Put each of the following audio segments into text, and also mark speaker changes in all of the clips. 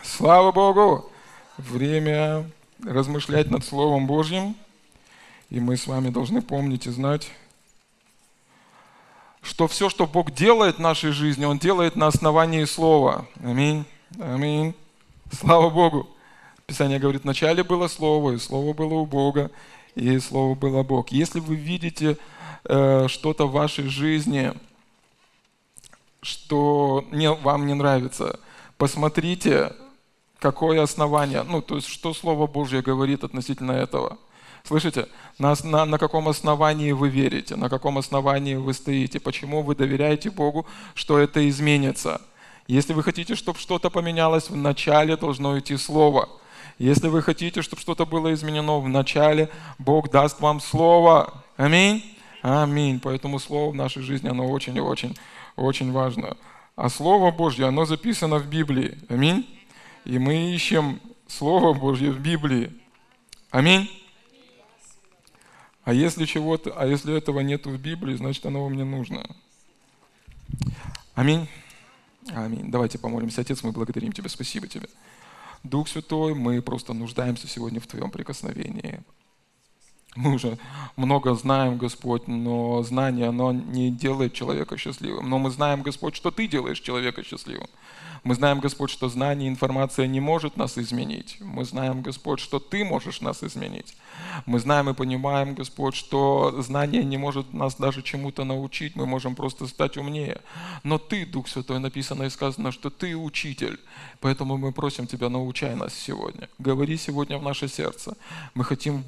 Speaker 1: Слава Богу! Время размышлять над Словом Божьим. И мы с вами должны помнить и знать, что все, что Бог делает в нашей жизни, Он делает на основании Слова. Аминь. Аминь. Слава Богу. Писание говорит, вначале было Слово, и Слово было у Бога, и Слово было Бог. Если вы видите э, что-то в вашей жизни, что не, вам не нравится, посмотрите, какое основание, ну, то есть, что Слово Божье говорит относительно этого. Слышите? На, на, на каком основании вы верите, на каком основании вы стоите, почему вы доверяете Богу, что это изменится. Если вы хотите, чтобы что-то поменялось, вначале должно идти Слово. Если вы хотите, чтобы что-то было изменено вначале, Бог даст вам Слово. Аминь. Аминь. Поэтому Слово в нашей жизни, оно очень и очень, очень важно. А Слово Божье, оно записано в Библии. Аминь. И мы ищем Слово Божье в Библии. Аминь. А если чего-то, а если этого нет в Библии, значит оно вам не нужно. Аминь. Аминь. Давайте помолимся. Отец, мы благодарим Тебя, спасибо Тебе. Дух Святой, мы просто нуждаемся сегодня в Твоем прикосновении. Мы уже много знаем, Господь, но знание, оно не делает человека счастливым. Но мы знаем, Господь, что Ты делаешь человека счастливым. Мы знаем, Господь, что знание и информация не может нас изменить. Мы знаем, Господь, что Ты можешь нас изменить. Мы знаем и понимаем, Господь, что знание не может нас даже чему-то научить. Мы можем просто стать умнее. Но Ты, Дух Святой, написано и сказано, что Ты учитель. Поэтому мы просим Тебя, научай нас сегодня. Говори сегодня в наше сердце. Мы хотим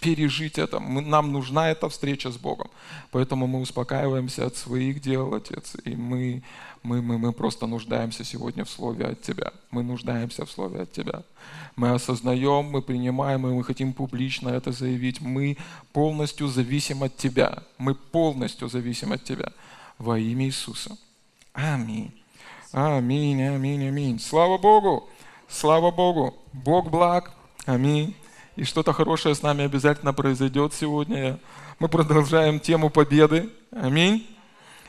Speaker 1: пережить это. Нам нужна эта встреча с Богом. Поэтому мы успокаиваемся от своих дел, Отец. И мы мы, мы, мы просто нуждаемся сегодня в Слове от Тебя. Мы нуждаемся в Слове от Тебя. Мы осознаем, мы принимаем, и мы хотим публично это заявить. Мы полностью зависим от Тебя. Мы полностью зависим от Тебя. Во имя Иисуса. Аминь. Аминь, аминь, аминь. Слава Богу! Слава Богу! Бог благ. Аминь. И что-то хорошее с нами обязательно произойдет сегодня. Мы продолжаем тему победы. Аминь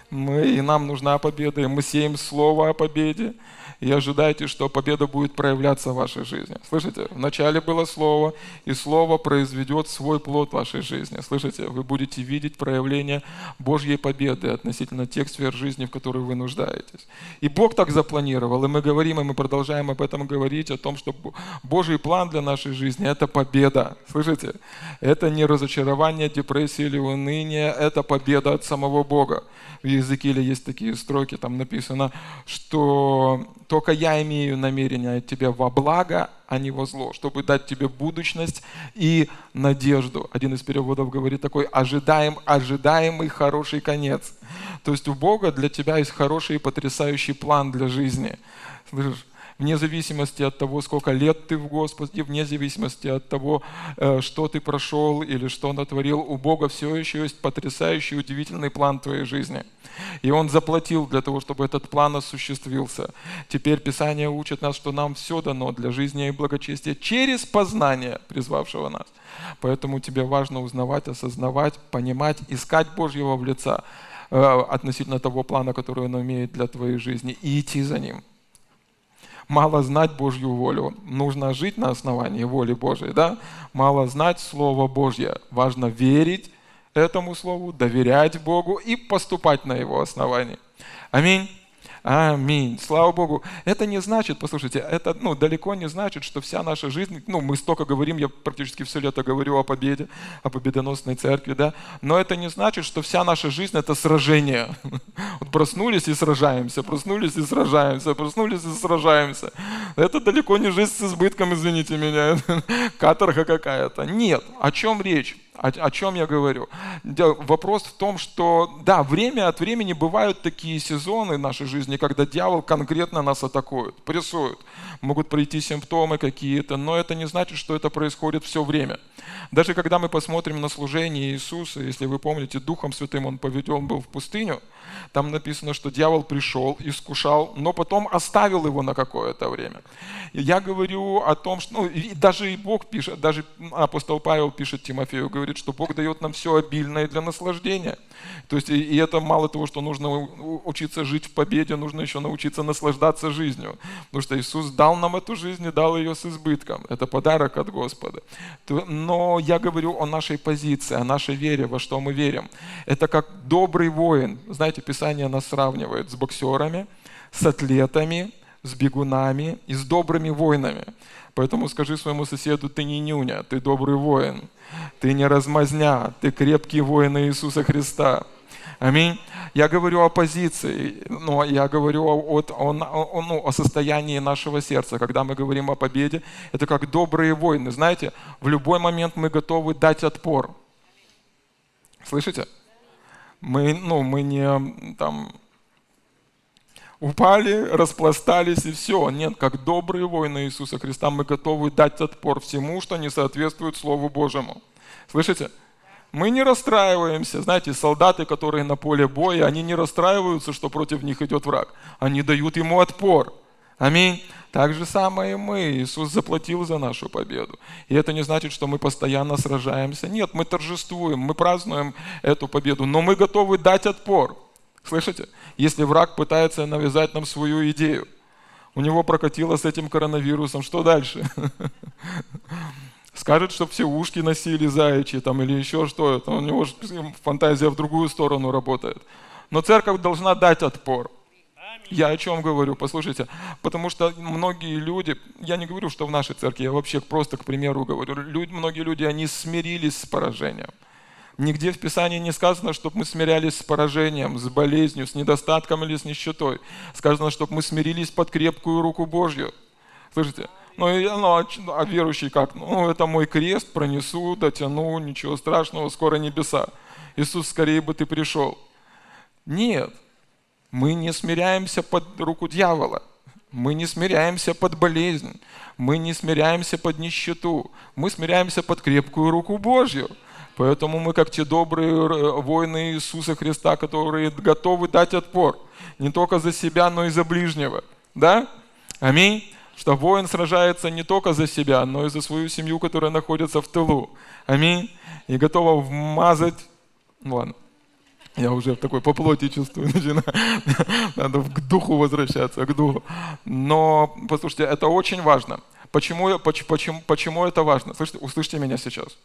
Speaker 1: мы, и нам нужна победа, и мы сеем слово о победе, и ожидайте, что победа будет проявляться в вашей жизни. Слышите? Вначале было слово, и слово произведет свой плод в вашей жизни. Слышите? Вы будете видеть проявление Божьей победы относительно тех сфер жизни, в которой вы нуждаетесь. И Бог так запланировал, и мы говорим, и мы продолжаем об этом говорить, о том, что Божий план для нашей жизни – это победа. Слышите? Это не разочарование, депрессия или уныние, это победа от самого Бога. В Езекииле есть такие строки, там написано, что только я имею намерение от тебя во благо, а не во зло, чтобы дать тебе будущность и надежду. Один из переводов говорит такой, ожидаем, ожидаемый хороший конец. То есть у Бога для тебя есть хороший и потрясающий план для жизни. Слышишь? Вне зависимости от того, сколько лет ты в Господе, вне зависимости от того, э, что ты прошел или что натворил, у Бога все еще есть потрясающий, удивительный план твоей жизни. И Он заплатил для того, чтобы этот план осуществился. Теперь Писание учит нас, что нам все дано для жизни и благочестия через познание призвавшего нас. Поэтому тебе важно узнавать, осознавать, понимать, искать Божьего в лица э, относительно того плана, который Он имеет для твоей жизни, и идти за Ним мало знать Божью волю. Нужно жить на основании воли Божьей, да? Мало знать Слово Божье. Важно верить этому Слову, доверять Богу и поступать на Его основании. Аминь. Аминь. Слава Богу. Это не значит, послушайте, это ну, далеко не значит, что вся наша жизнь, ну, мы столько говорим, я практически все лето говорю о победе, о победоносной церкви, да, но это не значит, что вся наша жизнь – это сражение. Вот проснулись и сражаемся, проснулись и сражаемся, проснулись и сражаемся. Это далеко не жизнь с избытком, извините меня, каторга какая-то. Нет. О чем речь? О, о чем я говорю? Вопрос в том, что да, время от времени бывают такие сезоны в нашей жизни, когда дьявол конкретно нас атакует, прессует. Могут пройти симптомы какие-то, но это не значит, что это происходит все время. Даже когда мы посмотрим на служение Иисуса, если вы помните, Духом Святым Он поведен был в пустыню, там написано, что дьявол пришел, искушал, но потом оставил его на какое-то время. Я говорю о том, что ну, даже и Бог пишет, даже апостол Павел пишет Тимофею, говорит, говорит, что Бог дает нам все обильное для наслаждения. То есть, и, это мало того, что нужно учиться жить в победе, нужно еще научиться наслаждаться жизнью. Потому что Иисус дал нам эту жизнь и дал ее с избытком. Это подарок от Господа. Но я говорю о нашей позиции, о нашей вере, во что мы верим. Это как добрый воин. Знаете, Писание нас сравнивает с боксерами, с атлетами, с бегунами и с добрыми воинами. Поэтому скажи своему соседу, ты не нюня, ты добрый воин. Ты не размазня, ты крепкий воин Иисуса Христа. Аминь. Я говорю о позиции, но я говорю о, о, о, ну, о состоянии нашего сердца. Когда мы говорим о победе, это как добрые воины. Знаете, в любой момент мы готовы дать отпор. Слышите? Мы, ну, мы не там упали, распластались и все. Нет, как добрые воины Иисуса Христа мы готовы дать отпор всему, что не соответствует Слову Божьему. Слышите? Мы не расстраиваемся. Знаете, солдаты, которые на поле боя, они не расстраиваются, что против них идет враг. Они дают ему отпор. Аминь. Так же самое и мы. Иисус заплатил за нашу победу. И это не значит, что мы постоянно сражаемся. Нет, мы торжествуем, мы празднуем эту победу, но мы готовы дать отпор. Слышите? Если враг пытается навязать нам свою идею, у него прокатило с этим коронавирусом, что дальше? Скажет, что все ушки носили заячьи там, или еще что-то. У него фантазия в другую сторону работает. Но церковь должна дать отпор. Я о чем говорю? Послушайте, потому что многие люди, я не говорю, что в нашей церкви, я вообще просто к примеру говорю, люди, многие люди, они смирились с поражением. Нигде в Писании не сказано, чтобы мы смирялись с поражением, с болезнью, с недостатком или с нищетой. Сказано, чтобы мы смирились под крепкую руку Божью. Слышите? Ну, и, ну, а, а верующий как? Ну, это мой крест, пронесу, дотяну, ничего страшного, скоро небеса. Иисус, скорее бы ты пришел. Нет, мы не смиряемся под руку дьявола. Мы не смиряемся под болезнь. Мы не смиряемся под нищету. Мы смиряемся под крепкую руку Божью. Поэтому мы, как те добрые э, воины Иисуса Христа, которые готовы дать отпор не только за себя, но и за ближнего. Да? Аминь. Что воин сражается не только за себя, но и за свою семью, которая находится в тылу. Аминь. И готова вмазать... Ладно. Я уже такой по плоти чувствую, начинаю. Надо к духу возвращаться, к духу. Но, послушайте, это очень важно. Почему, почему, почему это важно? Слышите, услышьте меня сейчас.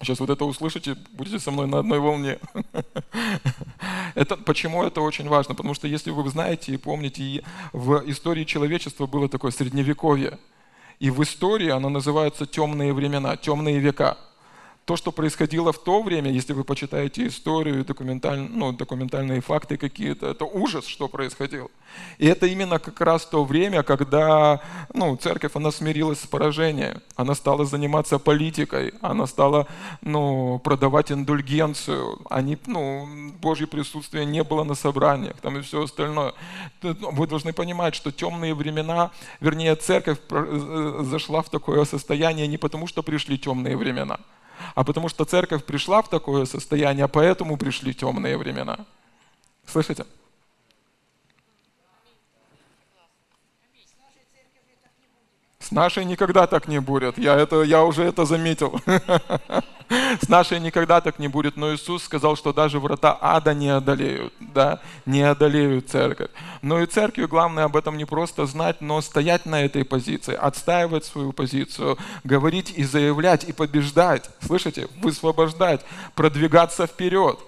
Speaker 1: Сейчас вот это услышите, будете со мной на одной волне. Это, почему это очень важно? Потому что если вы знаете и помните, в истории человечества было такое средневековье. И в истории оно называется темные времена, темные века то, что происходило в то время, если вы почитаете историю, документаль, ну, документальные факты какие-то, это ужас, что происходило. И это именно как раз то время, когда ну, церковь, она смирилась с поражением, она стала заниматься политикой, она стала ну, продавать индульгенцию, они, ну, Божье присутствие не было на собраниях там и все остальное. Вы должны понимать, что темные времена, вернее, церковь э, зашла в такое состояние не потому, что пришли темные времена – а потому что церковь пришла в такое состояние, а поэтому пришли темные времена. Слышите? С нашей никогда так не будет. Я, это, я уже это заметил. С нашей никогда так не будет. Но Иисус сказал, что даже врата ада не одолеют. Да? Не одолеют церковь. Но и церкви главное об этом не просто знать, но стоять на этой позиции, отстаивать свою позицию, говорить и заявлять, и побеждать. Слышите? Высвобождать, продвигаться вперед.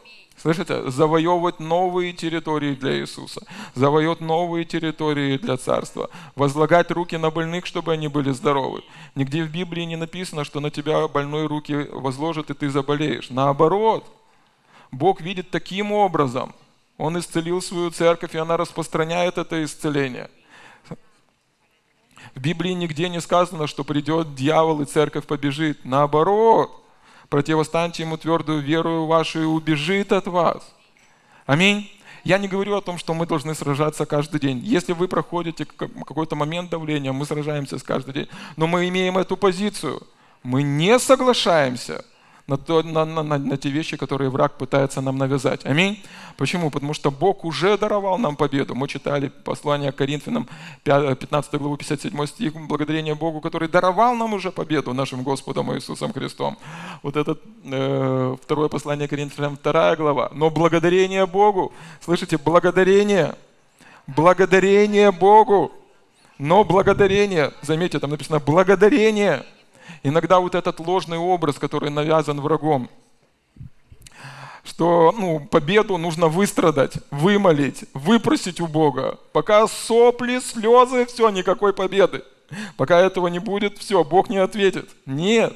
Speaker 1: Слышите? Завоевывать новые территории для Иисуса, завоевать новые территории для Царства, возлагать руки на больных, чтобы они были здоровы. Нигде в Библии не написано, что на тебя больной руки возложат, и ты заболеешь. Наоборот, Бог видит таким образом. Он исцелил свою церковь, и она распространяет это исцеление. В Библии нигде не сказано, что придет дьявол и церковь побежит. Наоборот, противостаньте ему твердую веру вашу и убежит от вас. Аминь. Я не говорю о том, что мы должны сражаться каждый день. Если вы проходите какой-то момент давления, мы сражаемся с каждый день. Но мы имеем эту позицию. Мы не соглашаемся на, то, на, на, на, на те вещи, которые враг пытается нам навязать. Аминь. Почему? Потому что Бог уже даровал нам победу. Мы читали послание Коринфянам, 15 главу, 57 стих, благодарение Богу, который даровал нам уже победу нашим Господом Иисусом Христом. Вот это э, второе послание Коринфянам, вторая глава. Но благодарение Богу, слышите, благодарение, благодарение Богу, но благодарение, заметьте, там написано благодарение – Иногда вот этот ложный образ, который навязан врагом, что ну, победу нужно выстрадать, вымолить, выпросить у Бога. Пока сопли, слезы, все, никакой победы. Пока этого не будет, все, Бог не ответит. Нет.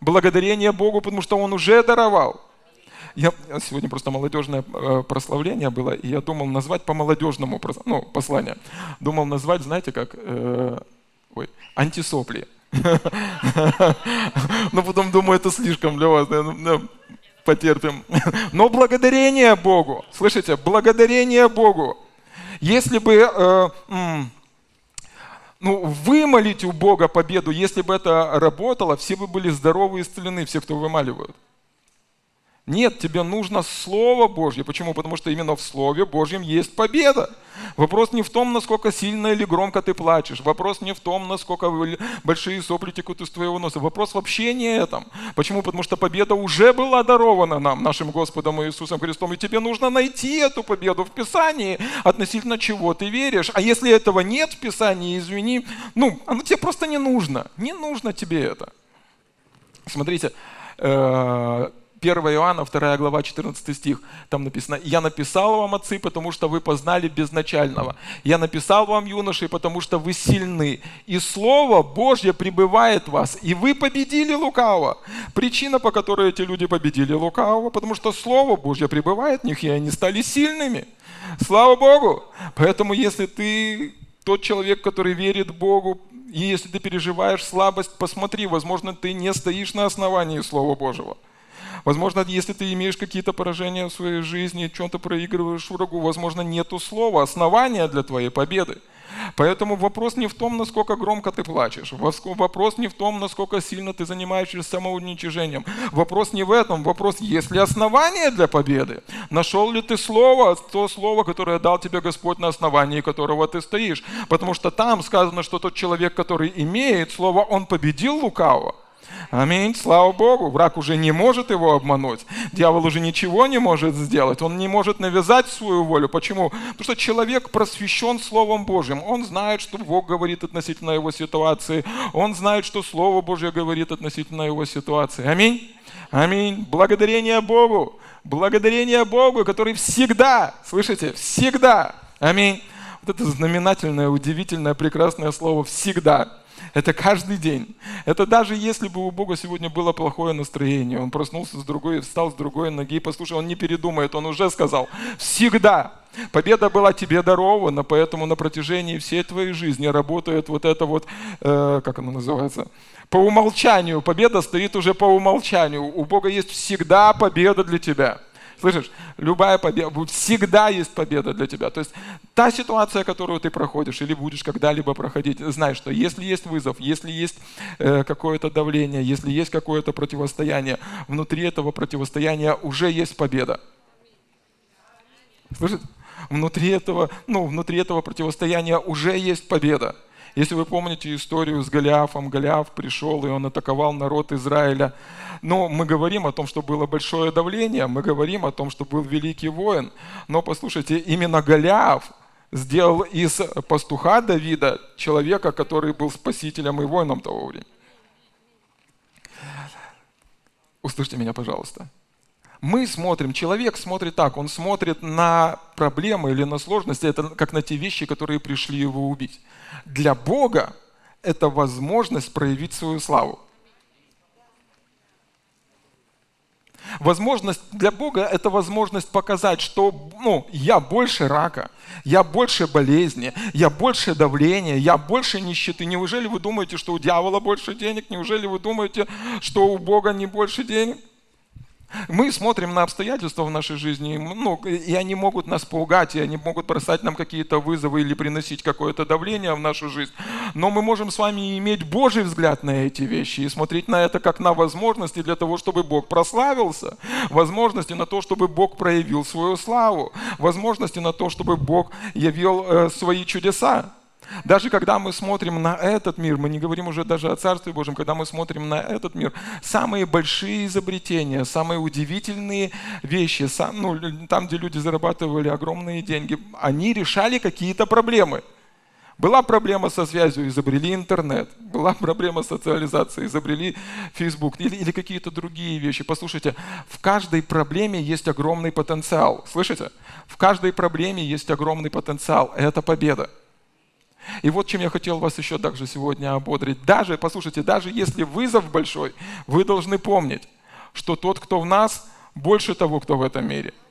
Speaker 1: Благодарение Богу, потому что Он уже даровал. Я, сегодня просто молодежное э, прославление было, и я думал назвать по молодежному ну, послание. Думал назвать, знаете, как э, ой, антисопли. Но потом думаю, это слишком для вас. Потерпим. Но благодарение Богу. Слышите? Благодарение Богу. Если бы э, ну, вымолить у Бога победу, если бы это работало, все бы были здоровы и исцелены, все, кто вымаливают. Нет, тебе нужно Слово Божье. Почему? Потому что именно в Слове Божьем есть победа. Вопрос не в том, насколько сильно или громко ты плачешь. Вопрос не в том, насколько большие сопли текут из твоего носа. Вопрос вообще не этом. Почему? Потому что победа уже была дарована нам, нашим Господом Иисусом Христом. И тебе нужно найти эту победу в Писании, относительно чего ты веришь. А если этого нет в Писании, извини, ну, оно тебе просто не нужно. Не нужно тебе это. Смотрите, э, 1 Иоанна, 2 глава, 14 стих, там написано, «Я написал вам, отцы, потому что вы познали безначального. Я написал вам, юноши, потому что вы сильны. И Слово Божье пребывает в вас, и вы победили лукаво». Причина, по которой эти люди победили лукаво, потому что Слово Божье пребывает в них, и они стали сильными. Слава Богу! Поэтому, если ты тот человек, который верит Богу, и если ты переживаешь слабость, посмотри, возможно, ты не стоишь на основании Слова Божьего. Возможно, если ты имеешь какие-то поражения в своей жизни, чем-то проигрываешь врагу, возможно, нету слова, основания для твоей победы. Поэтому вопрос не в том, насколько громко ты плачешь. Вопрос не в том, насколько сильно ты занимаешься самоуничижением. Вопрос не в этом. Вопрос, есть ли основания для победы? Нашел ли ты слово, то слово, которое дал тебе Господь, на основании которого ты стоишь? Потому что там сказано, что тот человек, который имеет слово, он победил лукавого. Аминь, слава Богу. Враг уже не может его обмануть. Дьявол уже ничего не может сделать. Он не может навязать свою волю. Почему? Потому что человек просвещен Словом Божьим. Он знает, что Бог говорит относительно его ситуации. Он знает, что Слово Божье говорит относительно его ситуации. Аминь. Аминь. Благодарение Богу. Благодарение Богу, который всегда, слышите, всегда. Аминь. Вот это знаменательное, удивительное, прекрасное слово «всегда». Это каждый день. Это даже если бы у Бога сегодня было плохое настроение, он проснулся с другой, встал с другой ноги, послушай, он не передумает, он уже сказал, всегда. Победа была тебе дарована, поэтому на протяжении всей твоей жизни работает вот это вот, э, как оно называется, по умолчанию. Победа стоит уже по умолчанию. У Бога есть всегда победа для тебя. Слышишь? Любая победа, всегда есть победа для тебя. То есть та ситуация, которую ты проходишь или будешь когда-либо проходить, знай, что если есть вызов, если есть э, какое-то давление, если есть какое-то противостояние, внутри этого противостояния уже есть победа. Слышите? Внутри этого, ну, внутри этого противостояния уже есть победа. Если вы помните историю с Голиафом, Голиаф пришел и он атаковал народ Израиля. Но мы говорим о том, что было большое давление, мы говорим о том, что был великий воин. Но послушайте, именно Голиаф сделал из пастуха Давида человека, который был спасителем и воином того времени. Услышьте меня, пожалуйста. Мы смотрим, человек смотрит так, он смотрит на проблемы или на сложности, это как на те вещи, которые пришли его убить. Для Бога это возможность проявить свою славу. Возможность для Бога – это возможность показать, что ну, я больше рака, я больше болезни, я больше давления, я больше нищеты. Неужели вы думаете, что у дьявола больше денег? Неужели вы думаете, что у Бога не больше денег? Мы смотрим на обстоятельства в нашей жизни, ну, и они могут нас пугать, и они могут бросать нам какие-то вызовы или приносить какое-то давление в нашу жизнь. Но мы можем с вами иметь Божий взгляд на эти вещи и смотреть на это как на возможности для того, чтобы Бог прославился, возможности на то, чтобы Бог проявил свою славу, возможности на то, чтобы Бог явил э, свои чудеса. Даже когда мы смотрим на этот мир, мы не говорим уже даже о Царстве Божьем, когда мы смотрим на этот мир, самые большие изобретения, самые удивительные вещи, сам, ну, там, где люди зарабатывали огромные деньги, они решали какие-то проблемы. Была проблема со связью, изобрели интернет. Была проблема с социализацией, изобрели Facebook или, или какие-то другие вещи. Послушайте, в каждой проблеме есть огромный потенциал. Слышите? В каждой проблеме есть огромный потенциал. Это победа. И вот чем я хотел вас еще также сегодня ободрить. Даже, послушайте, даже если вызов большой, вы должны помнить, что тот, кто в нас, больше того, кто в этом мире –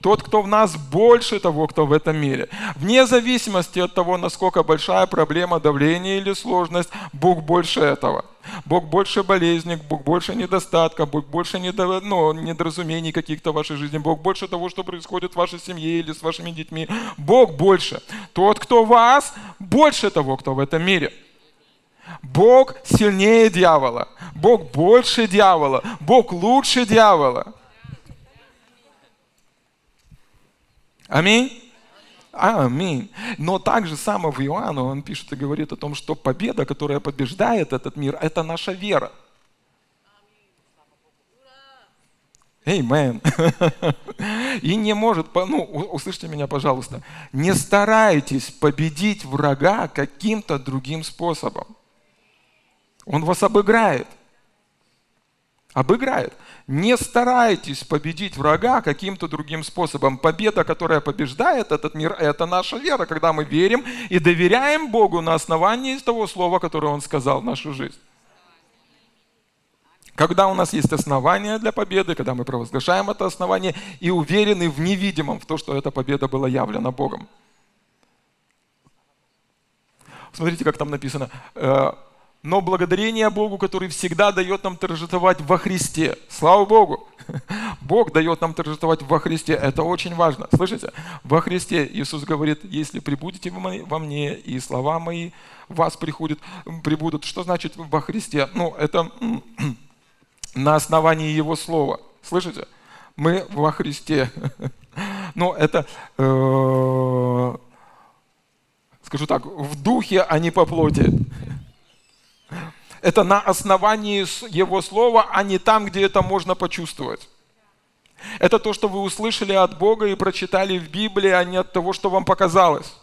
Speaker 1: тот, кто в нас больше того, кто в этом мире. Вне зависимости от того, насколько большая проблема, давление или сложность, Бог больше этого. Бог больше болезней, Бог больше недостатка, Бог больше недо, ну, недоразумений каких-то в вашей жизни, Бог больше того, что происходит в вашей семье или с вашими детьми. Бог больше. Тот, кто вас, больше того, кто в этом мире. Бог сильнее дьявола. Бог больше дьявола. Бог лучше дьявола. Аминь. Аминь. Но также само в Иоанну он пишет и говорит о том, что победа, которая побеждает этот мир, это наша вера. Эймен. И не может, ну, услышьте меня, пожалуйста, не старайтесь победить врага каким-то другим способом. Он вас обыграет. Обыграет. Не старайтесь победить врага каким-то другим способом. Победа, которая побеждает этот мир, это наша вера, когда мы верим и доверяем Богу на основании того слова, которое Он сказал в нашу жизнь. Когда у нас есть основания для победы, когда мы провозглашаем это основание и уверены в невидимом, в то, что эта победа была явлена Богом. Смотрите, как там написано э, но благодарение Богу, который всегда дает нам торжествовать во Христе. Слава Богу! Бог дает нам торжествовать во Христе. Это очень важно. Слышите? Во Христе Иисус говорит, если прибудете во мне, и слова мои вас приходят, прибудут. Что значит во Христе? Ну, это на основании Его Слова. Слышите? Мы во Христе. Но это, э, скажу так, в духе, а не по плоти. Это на основании Его Слова, а не там, где это можно почувствовать. Это то, что вы услышали от Бога и прочитали в Библии, а не от того, что вам показалось.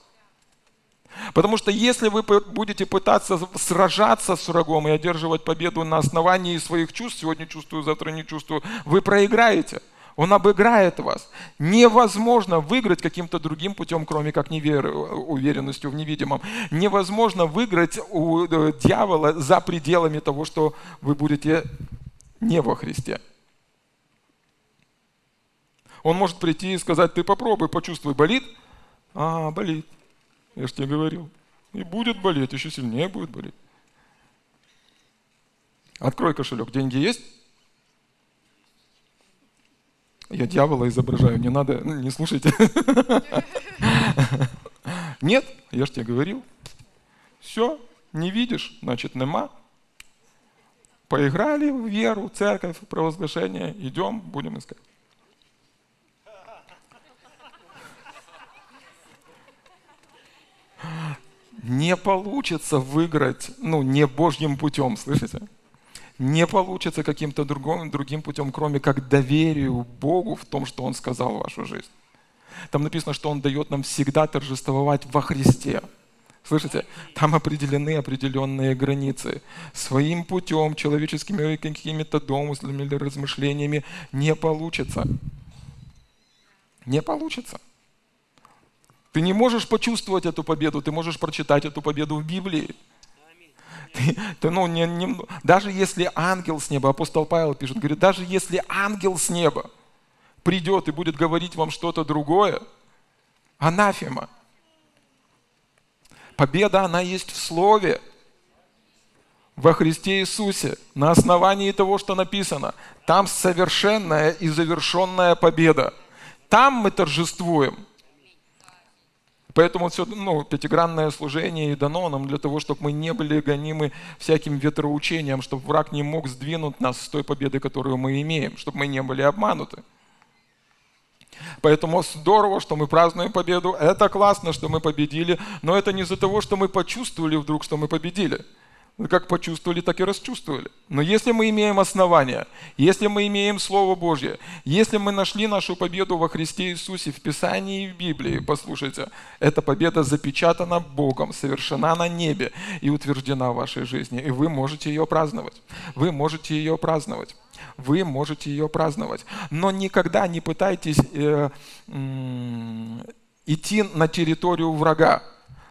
Speaker 1: Потому что если вы будете пытаться сражаться с врагом и одерживать победу на основании своих чувств, сегодня чувствую, завтра не чувствую, вы проиграете – он обыграет вас. Невозможно выиграть каким-то другим путем, кроме как невер... уверенностью в невидимом. Невозможно выиграть у э, дьявола за пределами того, что вы будете не во Христе. Он может прийти и сказать, ты попробуй, почувствуй, болит? А, болит. Я же тебе говорил. И будет болеть, еще сильнее будет болеть. Открой кошелек, деньги есть? Я дьявола изображаю, не надо, ну, не слушайте. Нет, я же тебе говорил. Все, не видишь, значит нема. Поиграли в веру, церковь, провозглашение, идем, будем искать. Не получится выиграть, ну, не Божьим путем, слышите? Не получится каким-то другим, другим путем, кроме как доверию Богу в том, что Он сказал в вашу жизнь. Там написано, что Он дает нам всегда торжествовать во Христе. Слышите? Там определены определенные границы. Своим путем, человеческими какими-то домыслами или размышлениями не получится. Не получится. Ты не можешь почувствовать эту победу, ты можешь прочитать эту победу в Библии. Ты, ну, не, не, даже если ангел с неба, апостол Павел пишет, говорит, даже если ангел с неба придет и будет говорить вам что-то другое, анафема. Победа, она есть в слове. во Христе Иисусе, на основании того, что написано. Там совершенная и завершенная победа. Там мы торжествуем. Поэтому все, ну, пятигранное служение и дано нам для того, чтобы мы не были гонимы всяким ветроучением, чтобы враг не мог сдвинуть нас с той победы, которую мы имеем, чтобы мы не были обмануты. Поэтому здорово, что мы празднуем победу. Это классно, что мы победили. Но это не из-за того, что мы почувствовали вдруг, что мы победили. Как почувствовали, так и расчувствовали. Но если мы имеем основания, если мы имеем Слово Божье, если мы нашли нашу победу во Христе Иисусе в Писании и в Библии, послушайте, эта победа запечатана Богом, совершена на небе и утверждена в вашей жизни. И вы можете ее праздновать. Вы можете ее праздновать. Вы можете ее праздновать. Но никогда не пытайтесь э, э, идти на территорию врага.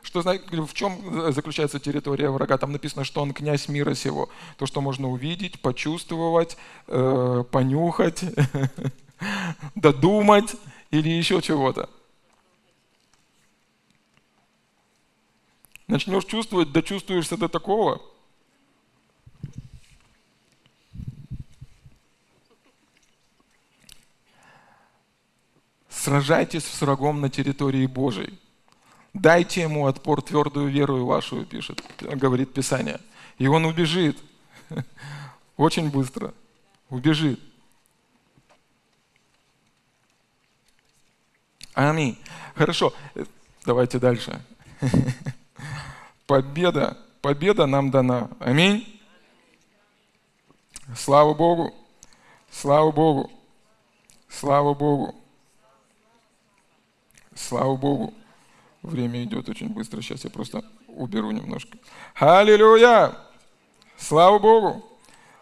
Speaker 1: Что, в чем заключается территория врага? Там написано, что он князь мира сего. То, что можно увидеть, почувствовать, э, понюхать, додумать или еще чего-то. Начнешь чувствовать, дочувствуешься до такого. Сражайтесь с врагом на территории Божией. Дайте ему отпор твердую веру вашу, пишет, говорит Писание. И он убежит. Очень быстро. Убежит. Аминь. Хорошо. Давайте дальше. Победа. Победа нам дана. Аминь. Слава Богу. Слава Богу. Слава Богу. Слава Богу. Время идет очень быстро. Сейчас я просто уберу немножко. Аллилуйя! Слава Богу!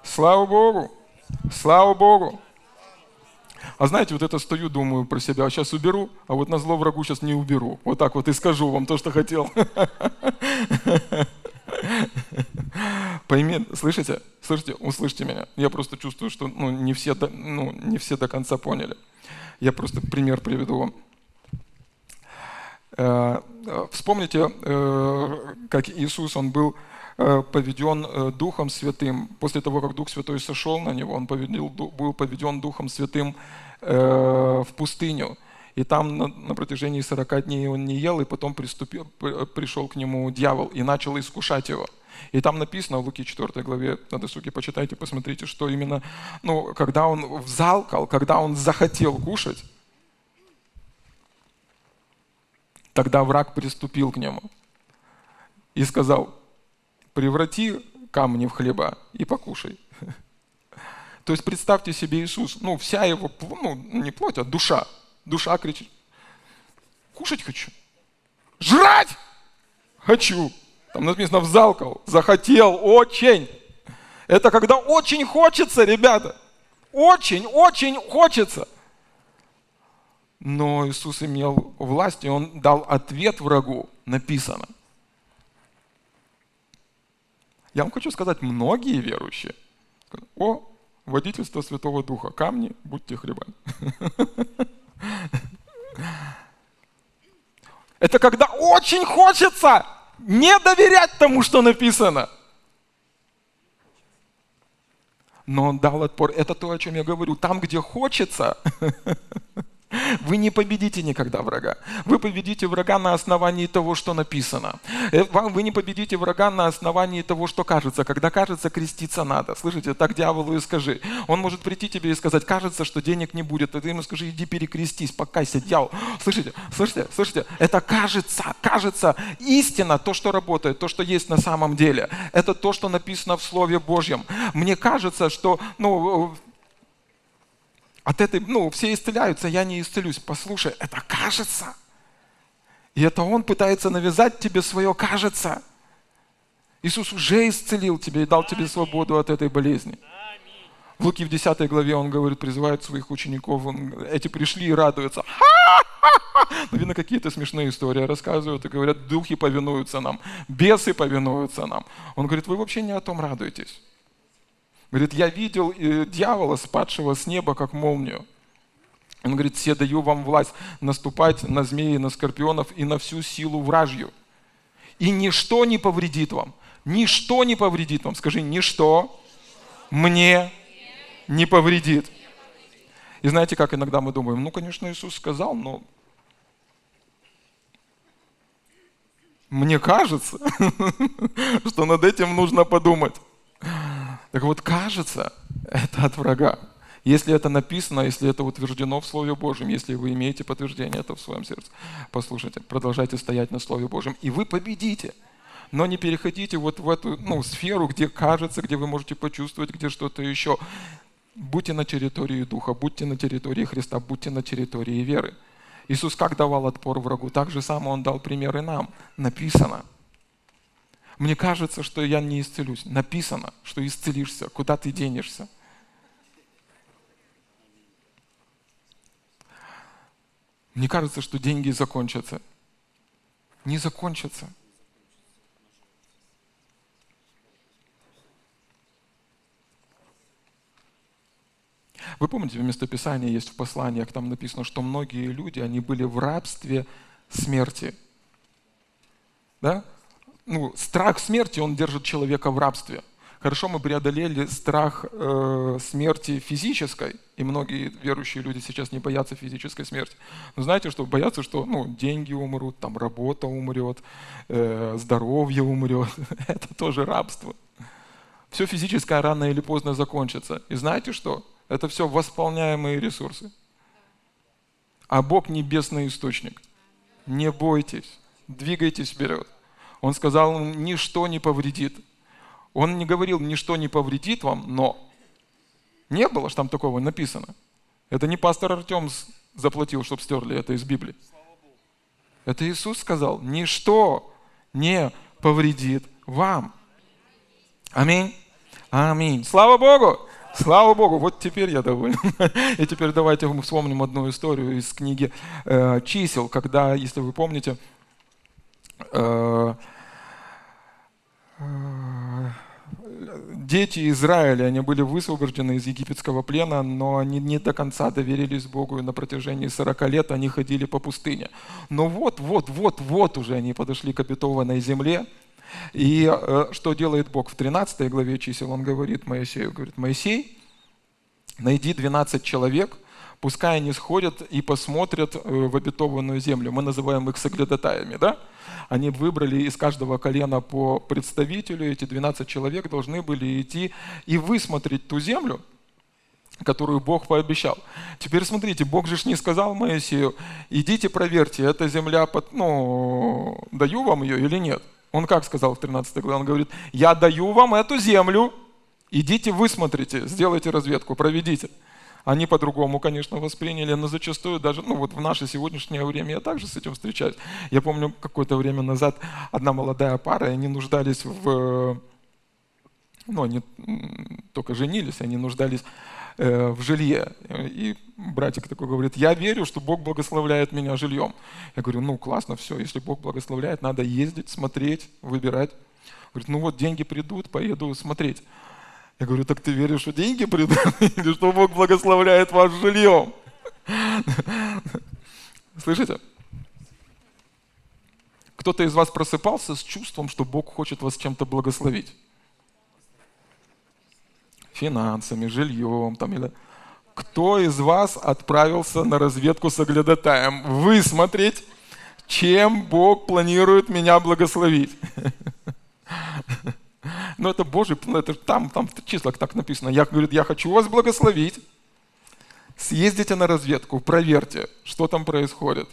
Speaker 1: Слава Богу! Слава Богу! А знаете, вот это стою, думаю про себя, а сейчас уберу, а вот на зло врагу сейчас не уберу. Вот так вот и скажу вам то, что хотел. Пойми, слышите? Слышите? Услышьте меня. Я просто чувствую, что ну, не, все до, ну, не все до конца поняли. Я просто пример приведу вам. Э, вспомните, э, как Иисус, он был э, поведен Духом Святым. После того, как Дух Святой сошел на него, он поведел, был поведен Духом Святым в пустыню. И там на, на протяжении 40 дней он не ел, и потом приступил, пришел к нему дьявол и начал искушать его. И там написано в Луки 4 главе, на досуге почитайте, посмотрите, что именно, ну, когда он взалкал, когда он захотел кушать, Тогда враг приступил к нему и сказал, преврати камни в хлеба и покушай. То есть представьте себе Иисус, ну вся его, ну не плоть, а душа. Душа кричит, кушать хочу, жрать хочу. Там написано взалкал, захотел очень. Это когда очень хочется, ребята. Очень, очень хочется. Но Иисус имел власть, и Он дал ответ врагу, написано. Я вам хочу сказать, многие верующие, о, водительство Святого Духа, камни, будьте хлебами. Это когда очень хочется не доверять тому, что написано. Но он дал отпор. Это то, о чем я говорю. Там, где хочется, Вы не победите никогда врага. Вы победите врага на основании того, что написано. Э, вы не победите врага на основании того, что кажется. Когда кажется, креститься надо. Слышите, так дьяволу и скажи. Он может прийти тебе и сказать, кажется, что денег не будет. А ты ему скажи, иди перекрестись, покайся, дьявол. Слышите, слышите, слышите, это кажется, кажется. Истина, то, что работает, то, что есть на самом деле. Это то, что написано в Слове Божьем. Мне кажется, что ну, от этой, ну, все исцеляются, я не исцелюсь. Послушай, это кажется. И это Он пытается навязать тебе свое кажется. Иисус уже исцелил тебя и дал тебе свободу от этой болезни. В Луки в 10 главе он говорит, призывает своих учеников, он, эти пришли и радуются. Наверное, какие-то смешные истории рассказывают и говорят, духи повинуются нам, бесы повинуются нам. Он говорит, вы вообще не о том радуетесь. Говорит, я видел э, дьявола, спадшего с неба, как молнию. Он говорит, все даю вам власть наступать на змеи, на скорпионов и на всю силу вражью. И ничто не повредит вам. Ничто не повредит вам. Скажи, ничто мне не повредит. И знаете, как иногда мы думаем, ну, конечно, Иисус сказал, но мне кажется, что над этим нужно подумать. Так вот, кажется, это от врага. Если это написано, если это утверждено в Слове Божьем, если вы имеете подтверждение это в своем сердце, послушайте, продолжайте стоять на Слове Божьем, и вы победите. Но не переходите вот в эту ну, сферу, где кажется, где вы можете почувствовать, где что-то еще. Будьте на территории Духа, будьте на территории Христа, будьте на территории веры. Иисус как давал отпор врагу, так же само Он дал примеры нам. Написано. Мне кажется, что я не исцелюсь. Написано, что исцелишься. Куда ты денешься? Мне кажется, что деньги закончатся. Не закончатся. Вы помните, в местописании есть в посланиях, там написано, что многие люди, они были в рабстве смерти. Да? Ну, страх смерти, он держит человека в рабстве – Хорошо, мы преодолели страх э, смерти физической, и многие верующие люди сейчас не боятся физической смерти. Но знаете, что боятся, что ну, деньги умрут, там работа умрет, э, здоровье умрет. Это тоже рабство. Все физическое рано или поздно закончится. И знаете что? Это все восполняемые ресурсы. А Бог небесный источник. Не бойтесь, двигайтесь вперед. Он сказал, ничто не повредит. Он не говорил, ничто не повредит вам, но не было же там такого написано. Это не пастор Артем заплатил, чтобы стерли это из Библии. Это Иисус сказал, ничто не повредит вам. Аминь. Аминь. Слава Богу! Слава Богу, вот теперь я доволен. И теперь давайте мы вспомним одну историю из книги э, «Чисел», когда, если вы помните, э, дети Израиля, они были высвобождены из египетского плена, но они не до конца доверились Богу, и на протяжении 40 лет они ходили по пустыне. Но вот, вот, вот, вот уже они подошли к обетованной земле, и э, что делает Бог? В 13 главе чисел он говорит Моисею, говорит, Моисей, найди 12 человек, пускай они сходят и посмотрят э, в обетованную землю. Мы называем их соглядатаями, да? Они выбрали из каждого колена по представителю, эти 12 человек должны были идти и высмотреть ту землю, которую Бог пообещал. Теперь смотрите, Бог же не сказал Моисею, идите проверьте, эта земля, под, ну, даю вам ее или нет. Он как сказал в 13 главе? Он говорит, я даю вам эту землю, идите высмотрите, сделайте разведку, проведите. Они по-другому, конечно, восприняли, но зачастую даже, ну вот в наше сегодняшнее время я также с этим встречаюсь. Я помню, какое-то время назад одна молодая пара, они нуждались в, ну они только женились, они нуждались э, в жилье. И братик такой говорит, я верю, что Бог благословляет меня жильем. Я говорю, ну классно, все, если Бог благословляет, надо ездить, смотреть, выбирать. Говорит, ну вот деньги придут, поеду смотреть. Я говорю, так ты веришь, что деньги придут? Или что Бог благословляет вас жильем? Слышите? Кто-то из вас просыпался с чувством, что Бог хочет вас чем-то благословить. Финансами, жильем. Там, или... Кто из вас отправился на разведку с оглядатаем? Высмотреть, чем Бог планирует меня благословить. Но это Божий, ну, это там, там в числах так написано. Я, говорю, я хочу вас благословить. Съездите на разведку, проверьте, что там происходит.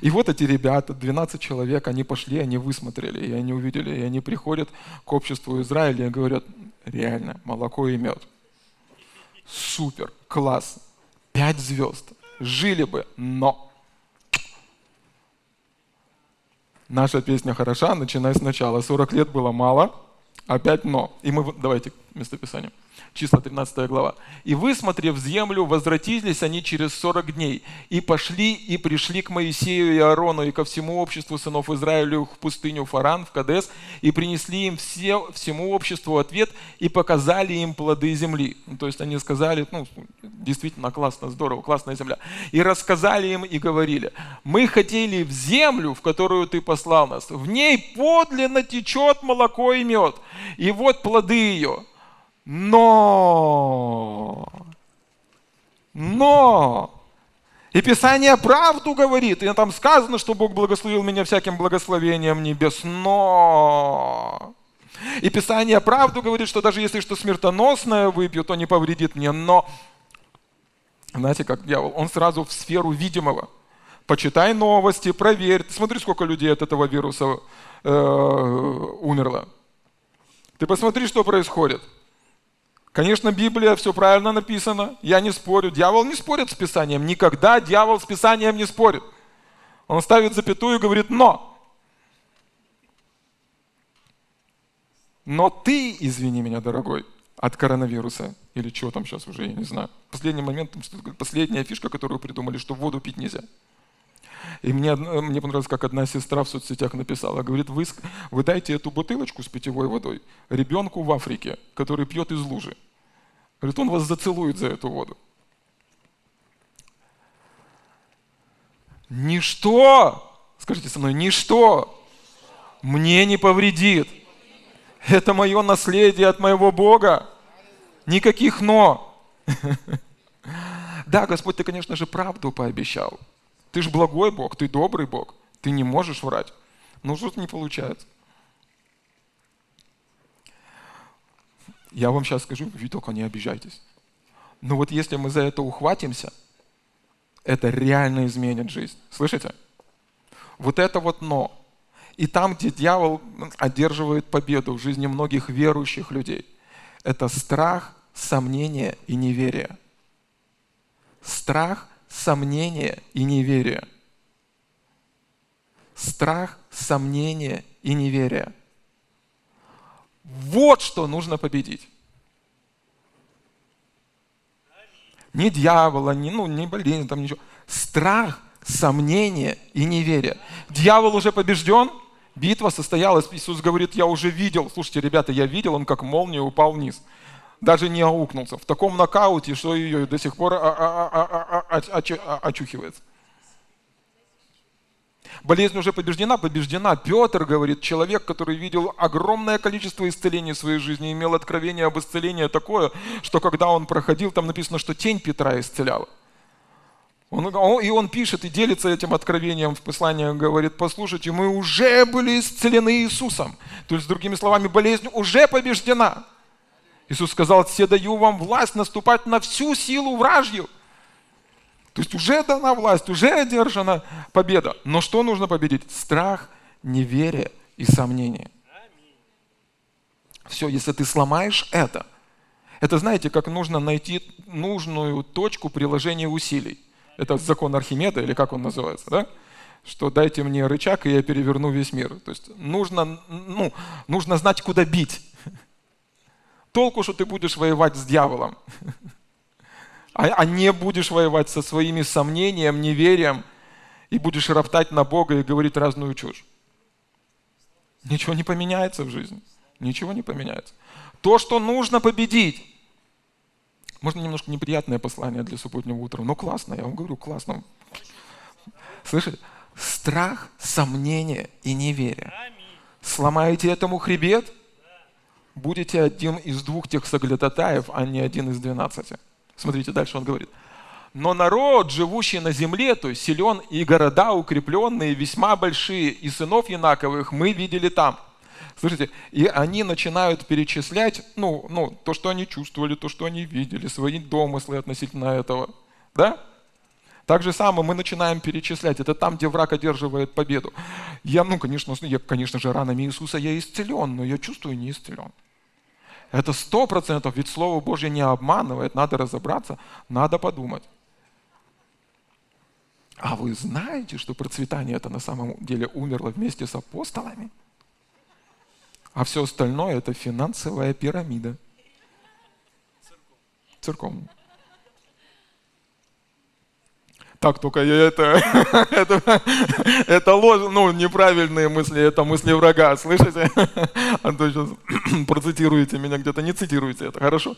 Speaker 1: И вот эти ребята, 12 человек, они пошли, они высмотрели, и они увидели, и они приходят к обществу Израиля и говорят, реально, молоко и мед. Супер, класс, пять звезд, жили бы, но Наша песня хороша, начинай сначала. 40 лет было мало, опять но. И мы, давайте, местописание. Числа 13 глава. «И высмотрев землю, возвратились они через 40 дней, и пошли, и пришли к Моисею и Аарону, и ко всему обществу сынов Израилю в пустыню Фаран, в Кадес, и принесли им все, всему обществу ответ, и показали им плоды земли». То есть они сказали, ну, действительно классно, здорово, классная земля. «И рассказали им, и говорили, мы хотели в землю, в которую ты послал нас, в ней подлинно течет молоко и мед, и вот плоды ее». Но, но, и Писание правду говорит, и там сказано, что Бог благословил меня всяким благословением небес, но... И Писание правду говорит, что даже если что смертоносное выпью, то не повредит мне, но... Знаете, как дьявол, он сразу в сферу видимого. Почитай новости, проверь. Смотри, сколько людей от этого вируса э, умерло. Ты посмотри, что происходит. Конечно, Библия, все правильно написано, я не спорю. Дьявол не спорит с Писанием, никогда дьявол с Писанием не спорит. Он ставит запятую и говорит «но». Но ты, извини меня, дорогой, от коронавируса, или что там сейчас уже, я не знаю. Последний момент, последняя фишка, которую придумали, что воду пить нельзя. И мне, мне понравилось, как одна сестра в соцсетях написала. Говорит, вы, вы дайте эту бутылочку с питьевой водой ребенку в Африке, который пьет из лужи. Говорит, он вас зацелует за эту воду. Ничто, скажите со мной, ничто мне не повредит. Это мое наследие от моего Бога. Никаких но. Да, Господь, ты, конечно же, правду пообещал. Ты же благой Бог, ты добрый Бог, ты не можешь врать. Но что-то не получается. Я вам сейчас скажу, вы только не обижайтесь. Но вот если мы за это ухватимся, это реально изменит жизнь. Слышите? Вот это вот но. И там, где дьявол одерживает победу в жизни многих верующих людей, это страх, сомнение и неверие. Страх, сомнение и неверие. Страх, сомнение и неверие. Вот что нужно победить. Не дьявола, не, ну, не болезнь, там ничего. Страх, сомнение и неверие. Дьявол уже побежден, битва состоялась. Иисус говорит, я уже видел. Слушайте, ребята, я видел, он как молния упал вниз даже не аукнулся. В таком нокауте, что ее до сих пор очухивается. Болезнь уже побеждена, побеждена. Петр говорит, человек, который видел огромное количество исцелений в своей жизни, имел откровение об исцелении такое, что когда он проходил, там написано, что тень Петра исцеляла. Он, и он пишет и делится этим откровением в послании, говорит, послушайте, мы уже были исцелены Иисусом. То есть, другими словами, болезнь уже побеждена. Иисус сказал, все даю вам власть наступать на всю силу вражью. То есть уже дана власть, уже одержана победа. Но что нужно победить? Страх, неверие и сомнение. Все, если ты сломаешь это, это знаете, как нужно найти нужную точку приложения усилий. Это закон Архимеда, или как он называется, да? Что дайте мне рычаг, и я переверну весь мир. То есть нужно, ну, нужно знать, куда бить. Толку, что ты будешь воевать с дьяволом, а, а не будешь воевать со своими сомнением, неверием, и будешь роптать на Бога и говорить разную чушь. Ничего не поменяется в жизни. Ничего не поменяется. То, что нужно победить. Можно немножко неприятное послание для субботнего утра, но классно, я вам говорю, классно. Слышите? Страх, сомнение и неверие. Сломаете этому хребет – будете один из двух тех соглядатаев, а не один из двенадцати. Смотрите, дальше он говорит. Но народ, живущий на земле, то есть силен, и города укрепленные, весьма большие, и сынов Янаковых мы видели там. Слушайте, и они начинают перечислять, ну, ну, то, что они чувствовали, то, что они видели, свои домыслы относительно этого. Да? Так же самое мы начинаем перечислять. Это там, где враг одерживает победу. Я, ну, конечно, я, конечно же, ранами Иисуса я исцелен, но я чувствую не исцелен. Это сто процентов, ведь Слово Божье не обманывает, надо разобраться, надо подумать. А вы знаете, что процветание это на самом деле умерло вместе с апостолами? А все остальное это финансовая пирамида. церковную. Так, только это, это, это ложь, ну, неправильные мысли, это мысли врага, слышите? А то сейчас процитируете меня где-то, не цитируете это, хорошо?